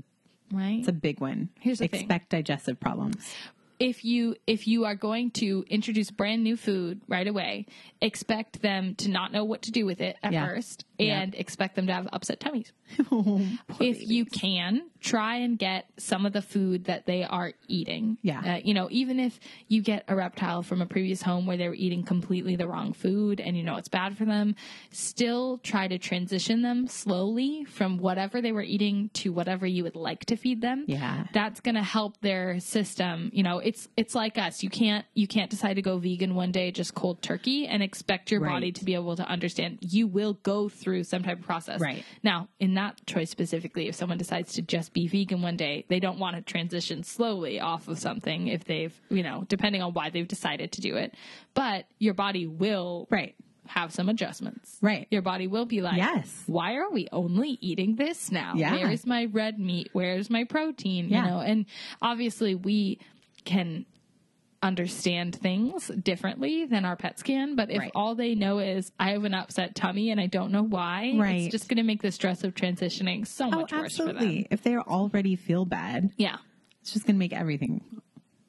right? it's a big one. Here's the thing. Expect digestive problems. If you if you are going to introduce brand new food right away, expect them to not know what to do with it at Yeah. first, Yeah. and expect them to have upset tummies. Poor if you can try and get some of the food that they are eating Yeah. uh, you know even if you get a reptile from a previous home where they were eating completely the wrong food and you know it's bad for them still try to transition them slowly from whatever they were eating to whatever you would like to feed them Yeah. that's going to help their system you know it's it's like us you can't you can't decide to go vegan one day just cold turkey and expect your Right. body to be able to understand you will go through some type of process Right. now, in that choice specifically, if someone decides to just be vegan one day, they don't want to transition slowly off of something if they've, you know, depending on why they've decided to do it. But your body will Right. have some adjustments. Right. Your body will be like, Yes. why are we only eating this now? Yeah. Where's my red meat? Where's my protein? Yeah. You know, and obviously we can understand things differently than our pets can. But if Right. all they know is I have an upset tummy and I don't know why, Right. it's just going to make the stress of transitioning so Oh, much worse for them. If they already feel bad, Yeah. it's just going to make everything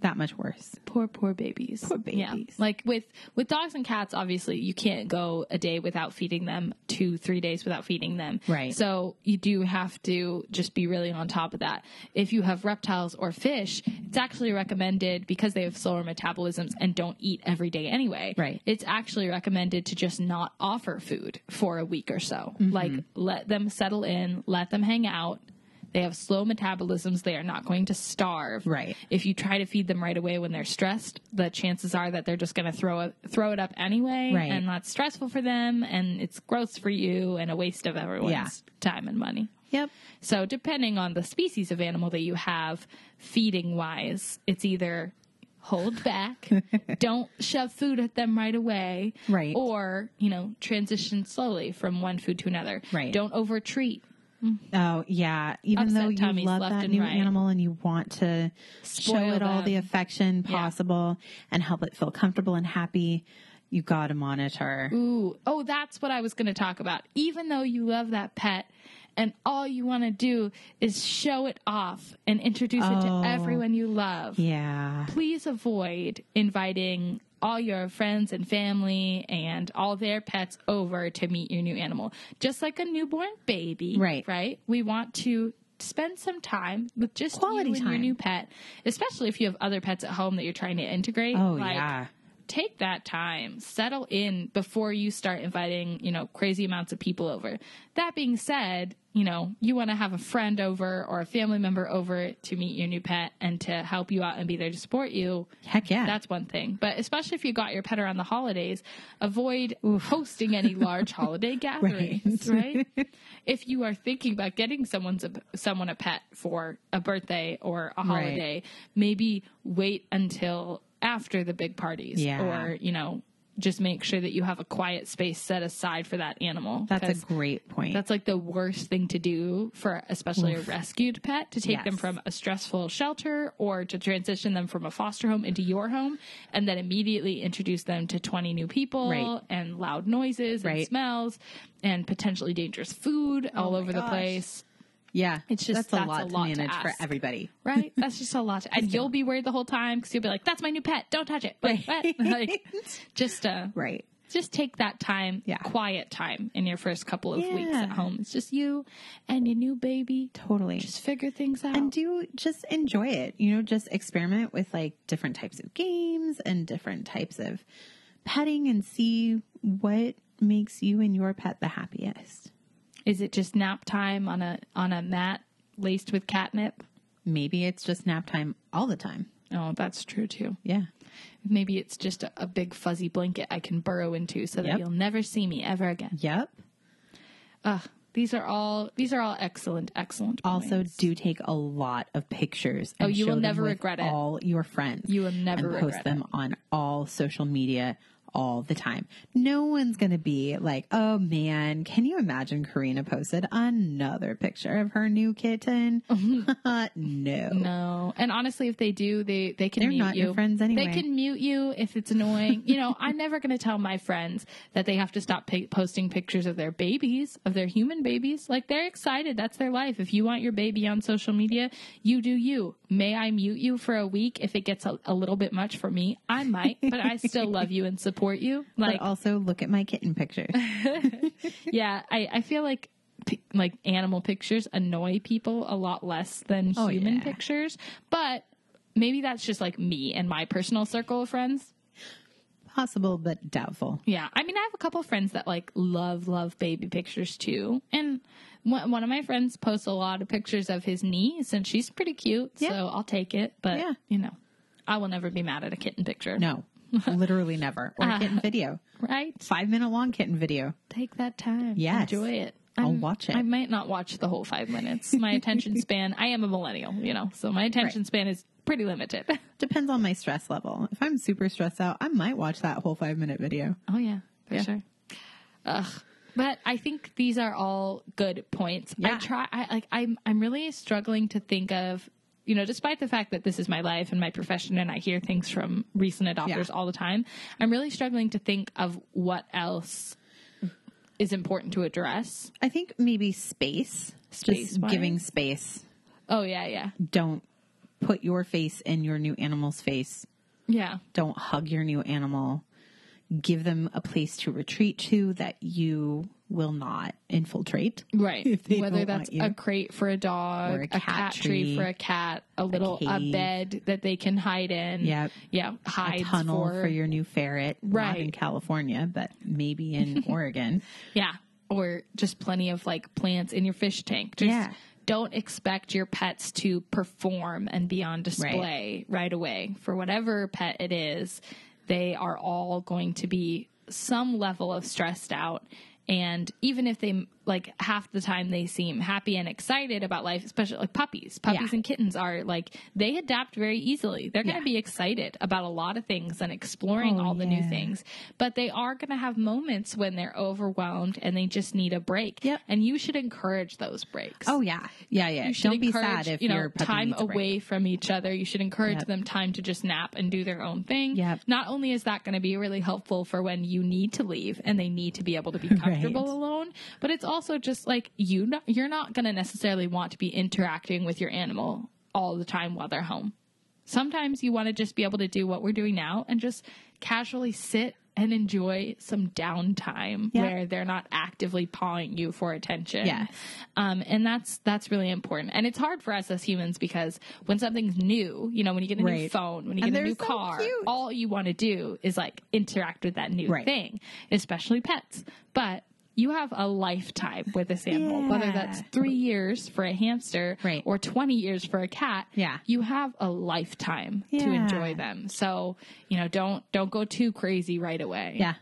that much worse. Poor, poor babies. Poor babies. Yeah. Like with with dogs and cats, obviously you can't go a day without feeding them, two, three days without feeding them. Right. So you do have to just be really on top of that. If you have reptiles or fish, it's actually recommended because they have slower metabolisms and don't eat every day anyway. Right. It's actually recommended to just not offer food for a week or so. Mm-hmm. Like let them settle in, let them hang out. They have slow metabolisms. They are not going to starve. Right. If you try to feed them right away when they're stressed, the chances are that they're just going to throw it throw it up anyway, Right. and that's stressful for them, and it's gross for you, and a waste of everyone's Yeah. time and money. Yep. So, depending on the species of animal that you have, feeding wise, it's either hold back, don't shove food at them right away, Right. or you know transition slowly from one food to another. Right. Don't over treat. Mm-hmm. Oh, yeah. Even Upset though you tummies love left that and new right. animal and you want to show Spoil it all them. the affection Yeah. possible and help it feel comfortable and happy, you got to monitor. Ooh, oh, that's what I was going to talk about. Even though you love that pet and all you want to do is show it off and introduce it Oh. to everyone you love, Yeah. please avoid inviting all your friends and family and all their pets over to meet your new animal. Just like a newborn baby. Right. Right? We want to spend some time with just Quality you and your new pet, especially if you have other pets at home that you're trying to integrate. Oh, Like, yeah. take that time, settle in before you start inviting, you know, crazy amounts of people over. That being said, you know, you want to have a friend over or a family member over to meet your new pet and to help you out and be there to support you. Heck yeah. That's one thing. But especially if you got your pet around the holidays, avoid hosting any large holiday gatherings, right? If you are thinking about getting someone's a, someone a pet for a birthday or a holiday, maybe wait until after the big parties Yeah. or, you know, just make sure that you have a quiet space set aside for that animal. That's a great point. that's like the worst thing to do for especially a rescued pet to take them from a stressful shelter or to transition them from a foster home into your home and then immediately introduce them to 20 new people Right. and loud noises and Right. smells and potentially dangerous food oh all my over the place. Yeah. It's just- that's a that's lot a to lot to manage for everybody. Right? That's just a lot. To, and you'll be worried the whole time because you'll be like, that's my new pet. Don't touch it. Wait, what? Like, just, uh, Right. just take that time, Yeah. quiet time in your first couple of weeks at home. It's just you and your new baby. Totally. Just figure things out. and do just enjoy it. You know, just experiment with like different types of games and different types of petting and see what makes you and your pet the happiest. Is it just nap time on a on a mat laced with catnip. Maybe it's just nap time all the time. Oh, that's true too. Yeah. Maybe it's just a, a big fuzzy blanket I can burrow into so that Yep. you'll never see me ever again. Yep. Ugh, these are all these are all excellent, excellent. Also, points. do take a lot of pictures. Oh, you will never regret it. All your friends. You will never and post regret them on all social media all the time. No one's going to be like, "Oh man, can you imagine Karina posted another picture of her new kitten?" no. No, and honestly, if they do, they they can They're mute not you. your friends anyway. They can mute you if it's annoying. you know, I'm never going to tell my friends that they have to stop pi- posting pictures of their babies, of their human babies. Like they're excited, that's their life. If you want your baby on social media, you do you. May I mute you for a week if it gets a, a little bit much for me? I might, but I still love you and support you. Like, but also look at my kitten pictures. yeah, I, I feel like like animal pictures annoy people a lot less than Oh, human yeah. pictures, but maybe that's just like me and my personal circle of friends. Possible, but doubtful. Yeah, I mean, I have a couple friends that like love love baby pictures too, and one one of my friends posts a lot of pictures of his niece, and she's pretty cute, Yeah. so I'll take it. But Yeah. you know, I will never be mad at a kitten picture. No, literally never. Or a kitten video. right? Five minute long kitten video. Take that time. Yeah. Enjoy it. I'll I'm- watch it. I might not watch the whole five minutes. My attention span, I am a millennial, you know, so my attention Right. span is pretty limited. Depends on my stress level. If I'm super stressed out, I might watch that whole five minute video. Oh, yeah, for Yeah. sure. Ugh. But I think these are all good points. I try, I like, I'm, I'm really struggling to think of, you know, despite the fact that this is my life and my profession and I hear things from recent adopters Yeah. all the time, I'm really struggling to think of what else is important to address. I think maybe space. Space-wise? giving space. Oh, yeah, yeah. Don't put your face in your new animal's face. Yeah. Don't hug your new animal. Give them a place to retreat to that you will not infiltrate. Right. Whether that's a crate for a dog, a a, cat, cat tree. tree, for a cat, a little a, bed that they can hide in. Yeah. Yeah. A tunnel for, for, your new ferret. Not Right. in California, but maybe in Oregon. Yeah. Or just plenty of like plants in your fish tank. Just Yeah. don't expect your pets to perform and be on display right. away. For whatever pet it is, they are all going to be some level of stressed out. And even if they like half the time they seem happy and excited about life, especially like puppies, puppies Yeah. and kittens are like they adapt very easily. They're going to Yeah. be excited about a lot of things and exploring Oh, all the new things, but they are going to have moments when they're overwhelmed and they just need a break. Yep. And you should encourage those breaks. Oh yeah, yeah, yeah. You should Don't be sad if you know time away from each other. You should encourage Yep. them time to just nap and do their own thing. Yep. Not only is that going to be really helpful for when you need to leave and they need to be able to be comfortable Right. alone, but it's also just like you not, you're not going to necessarily want to be interacting with your animal all the time while they're home. Sometimes you want to just be able to do what we're doing now and just casually sit and enjoy some downtime Yeah. where they're not actively pawing you for attention. Yes. Um, and that's that's really important. And it's hard for us as humans because when something's new, you know, when you get a new phone, when you And get a new so car, cute. all you want to do is like interact with that new Right. thing, especially pets. But you have a lifetime with this animal, whether that's three years for a hamster Right. or 20 years for a cat. Yeah. You have a lifetime to enjoy them. So, you know, don't, don't go too crazy right away. Yeah.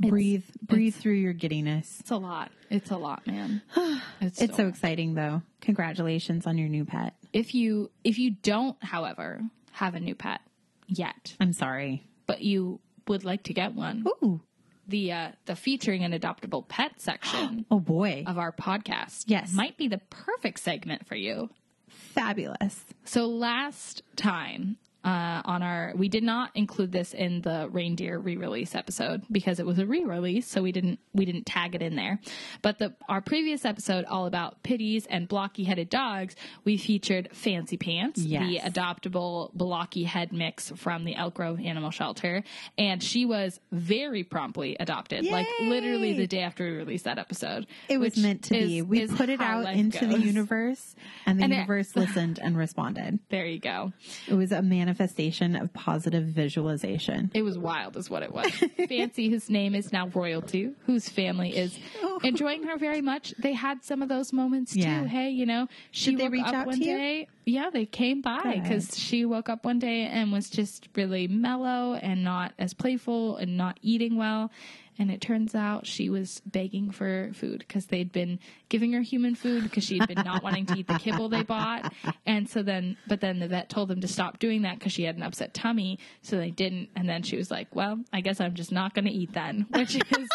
breathe, breathe through your giddiness. It's a lot. It's a lot, man. It's, It's so so exciting though. Congratulations on your new pet. if you if you don't however have a new pet yet I'm sorry. but you would like to get one Ooh. The uh the featuring an adoptable pet section Oh boy. of our podcast Yes. might be the perfect segment for you Fabulous. so last time uh, on our, we did not include this in the reindeer re-release episode because it was a re-release, so we didn't we didn't tag it in there. But the our previous episode, all about pitties and blocky-headed dogs, we featured Fancy Pants, Yes. the adoptable blocky head mix from the Elk Grove Animal Shelter, and she was very promptly adopted, like literally the day after we released that episode. It was meant to be. We is put it out into the universe and the And it- universe listened and responded. There you go. It was a manifestation manifestation of positive visualization. It was wild, is what it was. Fancy, whose name is now royalty, whose family is oh. enjoying her very much. They had some of those moments too. Hey, you know, she Did they woke reach up out one to you? day. Yeah, they came by because she woke up one day and was just really mellow and not as playful and not eating well. And it turns out she was begging for food because they'd been giving her human food because she'd been not wanting to eat the kibble they bought. And so then, but then the vet told them to stop doing that because she had an upset tummy. So they didn't. And then she was like, well, I guess I'm just not going to eat then, which is.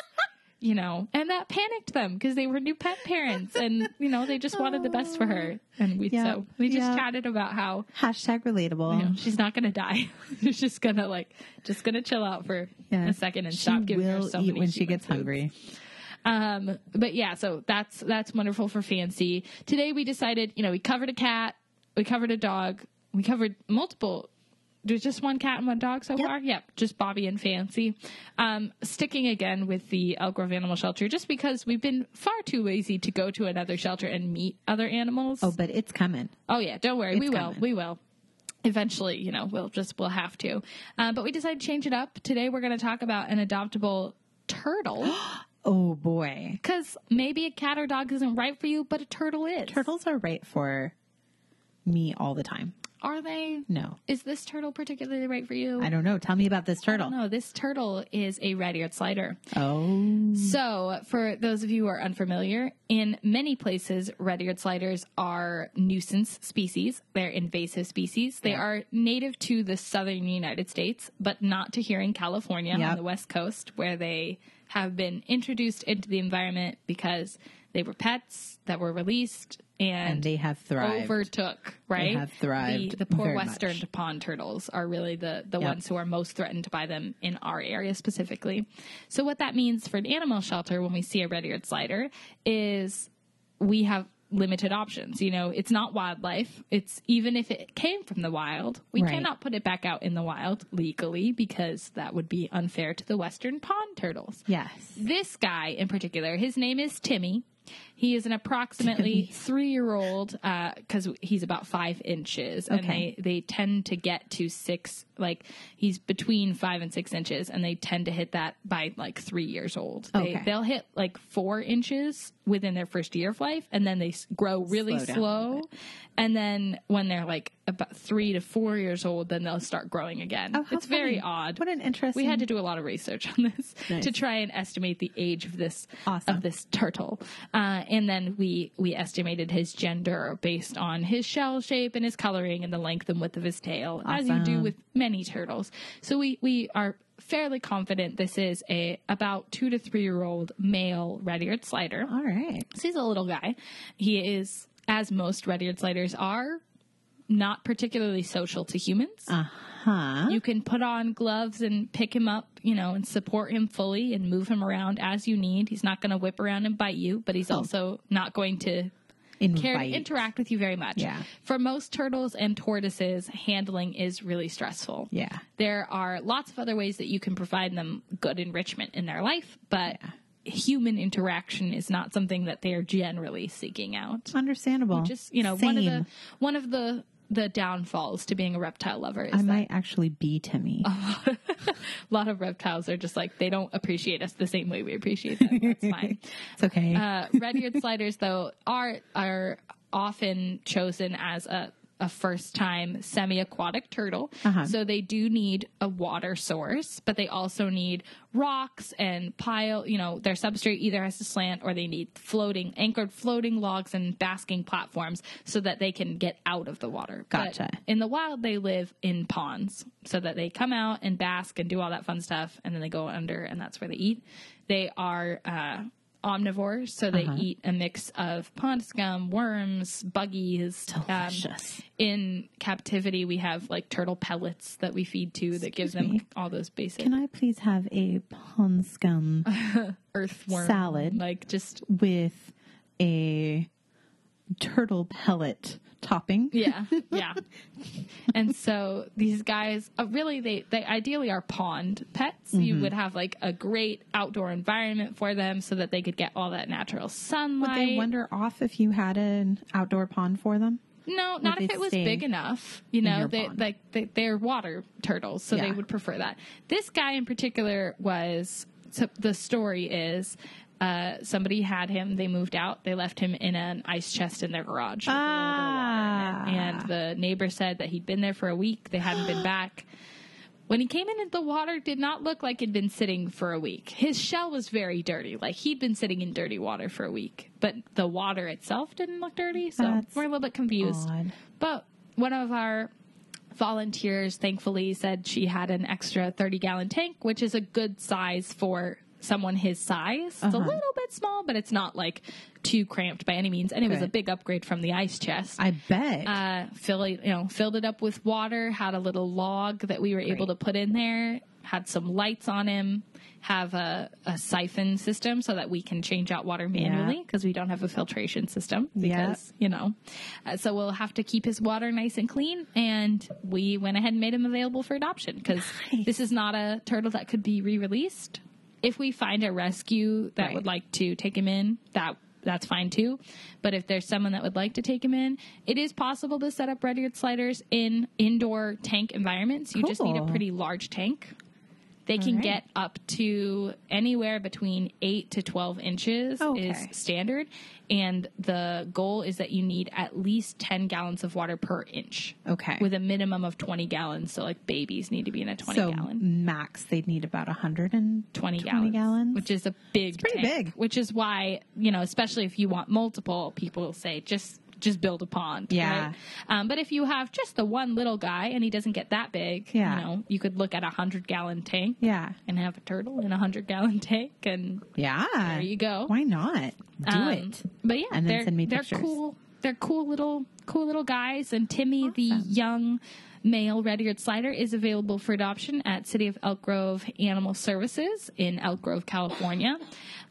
You know, and that panicked them because they were new pet parents, and you know they just wanted the best for her. And we Yeah. so we just Yeah. chatted about how Hashtag relatable. you know, she's not gonna die. she's just gonna like just gonna chill out for a second and she stop giving her so eat when she gets foods. hungry. Um, but yeah, so that's that's wonderful for Fancy. Today we decided, you know, we covered a cat, we covered a dog, we covered multiple. There's just one cat and one dog so far. Yep, just Bobby and Fancy. Um, sticking again with the Elk Grove Animal Shelter, just because we've been far too lazy to go to another shelter and meet other animals. Oh, but it's coming. Oh yeah, don't worry, we It's will, coming. we will. Eventually, you know, we'll just we'll have to. Uh, but we decided to change it up. Today, we're going to talk about an adoptable turtle. Oh boy. Because maybe a cat or dog isn't right for you, but a turtle is. Turtles are right for me all the time. Are they? No. Is this turtle particularly right for you? I don't know. Tell me about this turtle. No, this turtle is a red-eared slider. Oh. So, for those of you who are unfamiliar, in many places, red-eared sliders are nuisance species. They're invasive species. They are native to the southern United States, but not to here in California Yep. on the west coast, where they have been introduced into the environment because they were pets that were released and, And they have thrived. overtook, right? have thrived The, the poor western much. pond turtles are really the, the Yep. ones who are most threatened by them in our area specifically. So what that means for an animal shelter when we see a red-eared slider is we have limited options. You know, it's not wildlife. It's even if it came from the wild, we Right. cannot put it back out in the wild legally because that would be unfair to the western pond turtles. Yes. This guy in particular, his name is Timmy. He is an approximately three year old because uh, he's about five inches, and Okay. they they tend to get to six. Like he's between five and six inches, and they tend to hit that by like three years old. They, Okay. They'll hit like four inches within their first year of life, and then they grow really Slow slow. And then when they're like about three to four years old, then they'll start growing again. Oh, it's very odd. What an interesting. We had to do a lot of research on this Nice. to try and estimate the age of this Awesome. of this turtle, uh, and then we we estimated his gender based on his shell shape and his coloring and the length and width of his tail, as you do with many turtles. So we we are fairly confident this is a about two to three year old male red-eared slider. All right. So he's a little guy. He is, as most red-eared sliders are, not particularly social to humans. Uh huh. You can put on gloves and pick him up, you know, and support him fully and move him around as you need. He's not going to whip around and bite you, but he's also not going to care to interact with you very much. Yeah. For most turtles and tortoises, handling is really stressful. Yeah. There are lots of other ways that you can provide them good enrichment in their life, but human interaction is not something that they are generally seeking out. Understandable. Just, you know, one of the one of the the downfalls to being a reptile lover is I that might actually be Timmy. a lot of reptiles are just like they don't appreciate us the same way we appreciate them. That's fine. it's okay. Uh, red-eared sliders, though, are are often chosen as a a first time semi aquatic turtle. Uh-huh. So they do need a water source, but they also need rocks and pile, you know, their substrate either has to slant or they need floating, anchored floating logs and basking platforms so that they can get out of the water. But Gotcha. in the wild, they live in ponds so that they come out and bask and do all that fun stuff and then they go under and that's where they eat. They are, uh, omnivores, so they Uh-huh. eat a mix of pond scum, worms, buggies. Um, Delicious. in captivity, we have like turtle pellets that we feed to that give them me. all those basic Can I please have a pond scum earthworm salad? like just with a turtle pellet topping? yeah, yeah. and so these guys, uh, really, they they ideally are pond pets. Mm-hmm. You would have like a great outdoor environment for them, so that they could get all that natural sunlight. Would they wander off if you had an outdoor pond for them? No, not if it was big enough. You know, they pond? like they, they're water turtles, so they would prefer that. This guy in particular was. So the story is. Uh, somebody had him. They moved out. They left him in an ice chest in their garage with a little bit of water in it. And Ah. the neighbor said that he'd been there for a week. They hadn't been back. When he came in, the water did not look like it'd been sitting for a week. His shell was very dirty, like he'd been sitting in dirty water for a week. But the water itself didn't look dirty, so That's we're a little bit confused. Odd. But one of our volunteers thankfully said she had an extra 30 gallon tank, which is a good size for someone his size. It's a Uh-huh. little bit small, but it's not like too cramped by any means. And it was a big upgrade from the ice chest. I bet. uh, fill it, you know, filled it up with water, had a little log that we were able to put in there, had some lights on him, have a, a siphon system so that we can change out water manually because we don't have a filtration system Yeah. because, you know, uh, so we'll have to keep his water nice and clean. And we went ahead and made him available for adoption because Nice. this is not a turtle that could be re-released. If we find a rescue that Right. would like to take him in, that that's fine too. But if there's someone that would like to take him in, it is possible to set up red eared sliders in indoor tank environments. You just need a pretty large tank. They can right. get up to anywhere between 8 to 12 inches Okay. is standard. And the goal is that you need at least 10 gallons of water per inch okay. with a minimum of 20 gallons. So, like babies need to be in a 20 so gallon. max, they'd need about 120 gallons, gallons. which is a big pretty tank, big. which is why you know especially if you want multiple people say just just build a pond Yeah. right? um, but if you have just the one little guy and he doesn't get that big Yeah. you know you could look at a hundred gallon tank yeah. and have a turtle in a hundred gallon tank and Yeah. there you go Why not? Do Um, it. But yeah, And then they're, send me they're cool. They're cool little cool little guys. And Timmy, the young male red-eared slider, is available for adoption at City of Elk Grove Animal Services in Elk Grove, California.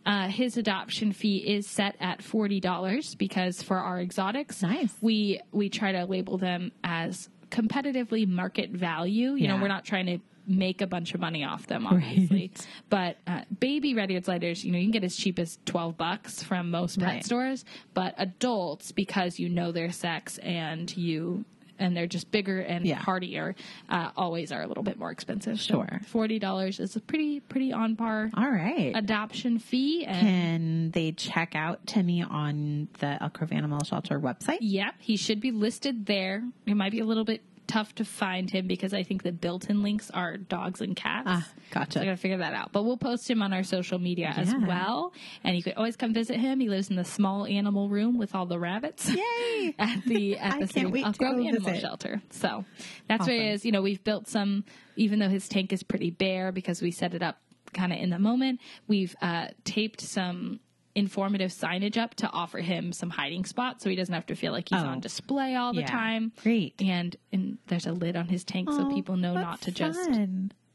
Uh, his adoption fee is set at forty dollars because for our exotics, Nice. we we try to label them as competitively market value. You know, we're not trying to make a bunch of money off them, obviously. But uh, baby red-eared sliders, you know, you can get as cheap as twelve bucks from most pet Right. stores. But adults, because you know their sex and you and they're just bigger and Yeah. hardier, uh, always are a little bit more expensive. So Sure. forty dollars is a pretty pretty on par All right. adoption fee. And Can they check out Timmy on the Elk Grove Animal Shelter website? Yep, he should be listed there. It might be a little bit tough to find him because I think the built-in links are dogs and cats. Ah, gotcha. So I gotta figure that out. But we'll post him on our social media as well. And you could always come visit him. He lives in the small animal room with all the rabbits. Yay! at the at the City of Grove Animal visit. Shelter. So that's what it Awesome. is. You know, we've built some, even though his tank is pretty bare because we set it up kind of in the moment. We've uh, taped some informative signage up to offer him some hiding spots so he doesn't have to feel like he's Oh. on display all the Yeah. time. Great. And and there's a lid on his tank so Oh, people know not to just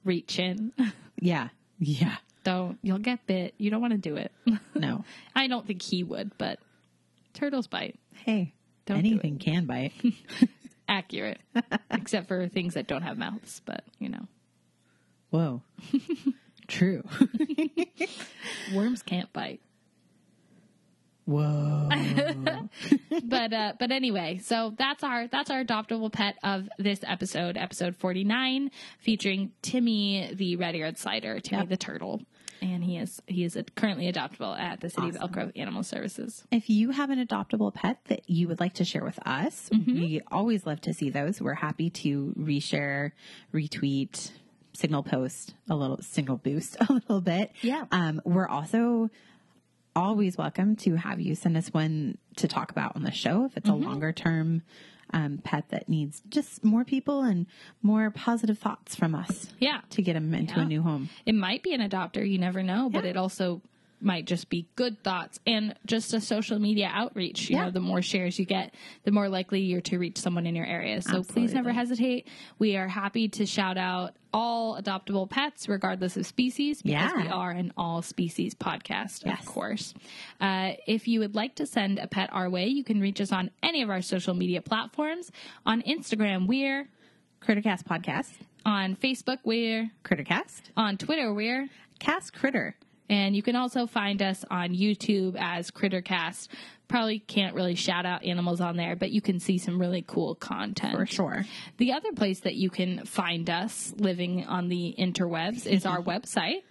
reach in. Yeah. Yeah. don't you'll get bit. You don't want to do it. No. I don't think he would, but turtles bite. Hey, Don't do anything can bite. Accurate. Except for things that don't have mouths, but you know. Whoa. True. Worms can't bite. Whoa. but uh but anyway, so that's our that's our adoptable pet of this episode, episode 49, featuring Timmy the red-eared slider, Timmy Yep. the turtle. And he is he is currently adoptable at the City of Elk Grove Animal Services. If you have an adoptable pet that you would like to share with us, Mm-hmm. we always love to see those. We're happy to reshare, retweet, signal post a little, signal boost a little bit. Yeah. Um, we're also always welcome to have you send us one to talk about on the show if it's Mm-hmm. a longer term um, pet that needs just more people and more positive thoughts from us Yeah. to get them into Yeah. a new home. It might be an adopter, you never know, but Yeah. it also might just be good thoughts and just a social media outreach. You Yeah. know, the more shares you get, the more likely you're to reach someone in your area. So please never hesitate. We are happy to shout out all adoptable pets, regardless of species, because we are an all species podcast, Yes. of course. Uh, if you would like to send a pet our way, you can reach us on any of our social media platforms. On Instagram, we're Crittercast podcast, on Facebook, we're Crittercast, on Twitter, we're Cast Critter. And you can also find us on YouTube as Crittercast. probably can't really shout out animals on there, but you can see some really cool content. For sure. The other place that you can find us living on the interwebs is our website.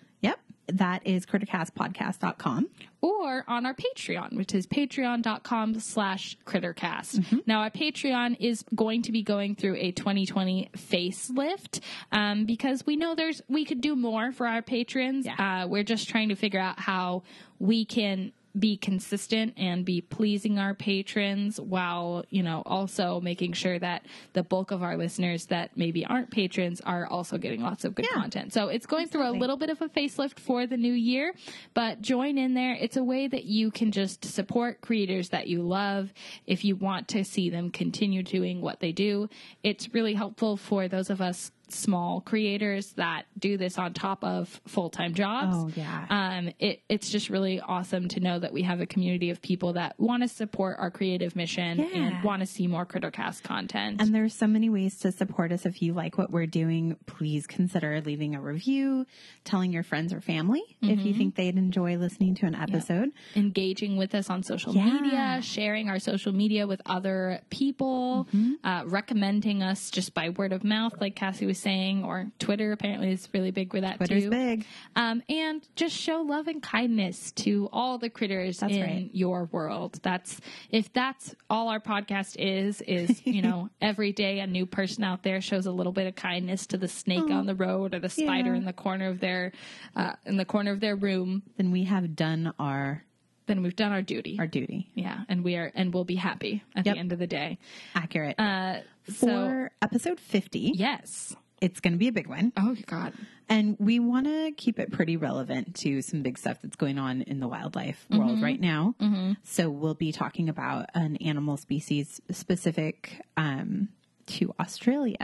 That is crittercastpodcast.com. or on our Patreon, which is patreon.com slash crittercast. Now, our Patreon is going to be going through a 2020 facelift um, because we know there's we could do more for our patrons. Yeah. Uh, we're just trying to figure out how we can be consistent and be pleasing our patrons while you know also making sure that the bulk of our listeners that maybe aren't patrons are also getting lots of good Yeah. content. So it's going through a little bit of a facelift for the new year but join in there. It's a way that you can just support creators that you love. If you want to see them continue doing what they do it's really helpful for those of us small creators that do this on top of full-time jobs Oh, yeah. um, it, it's just really awesome to know that we have a community of people that want to support our creative mission Yeah. and want to see more Crittercast content. And there's so many ways to support us. If you like what we're doing, please consider leaving a review, telling your friends or family if you think they'd enjoy listening to an episode. Engaging with us on social Yeah. media, sharing our social media with other people, Mm-hmm. uh, recommending us just by word of mouth, like Cassie was saying, or Twitter apparently is really big with that Twitter's too. big. Um, and just show love and kindness to all the critters That's in right. your world. That's if that's all our podcast is, is you know, every day a new person out there shows a little bit of kindness to the snake on the road or the spider Yeah. in the corner of their uh, in the corner of their room. Then we have done our Then we've done our duty. our duty. yeah, and we are and we'll be happy at Yep. the end of the day. Accurate. Uh, so For episode 50, yes. It's going to be a big one. Oh God. And we want to keep it pretty relevant to some big stuff that's going on in the wildlife world mm-hmm. right now. Mm-hmm. So we'll be talking about an animal species specific um, to Australia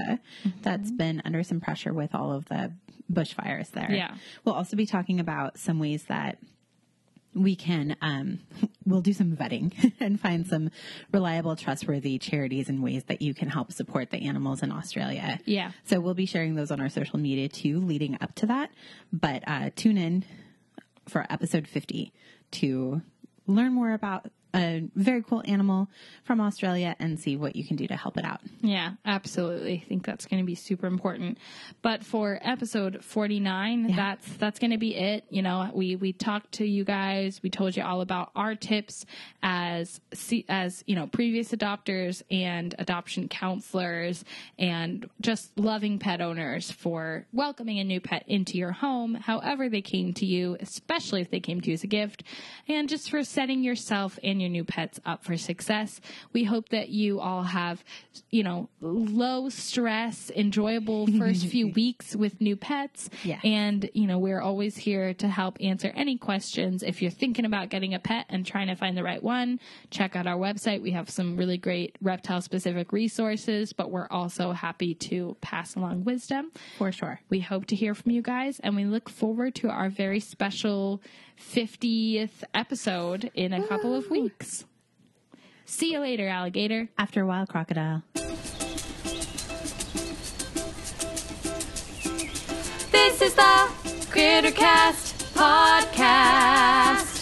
mm-hmm. that's been under some pressure with all of the bushfires there. Yeah. We'll also be talking about some ways that we can um, we'll do some vetting and find some reliable trustworthy charities and ways that you can help support the animals in australia Yeah. so we'll be sharing those on our social media too leading up to that but uh, tune in for episode 50 to learn more about a very cool animal from australia and see what you can do to help it out Yeah, absolutely. I think that's going to be super important. But for episode 49, that's that's going to be it. You know, we we talked to you guys, we told you all about our tips as as, you know, previous adopters and adoption counselors and just loving pet owners for welcoming a new pet into your home, however they came to you, especially if they came to you as a gift, and just for setting yourself and your new pets up for success. We hope that you all have, you know, low stress, enjoyable first few weeks with new pets. Yeah. And, you know, we're always here to help answer any questions. If you're thinking about getting a pet and trying to find the right one, check out our website. We have some really great reptile specific resources, but we're also happy to pass along wisdom. for sure We hope to hear from you guys, and we look forward to our very special 50th episode in a couple of weeks. See you later, alligator. after a while crocodile This is the Crittercast Podcast.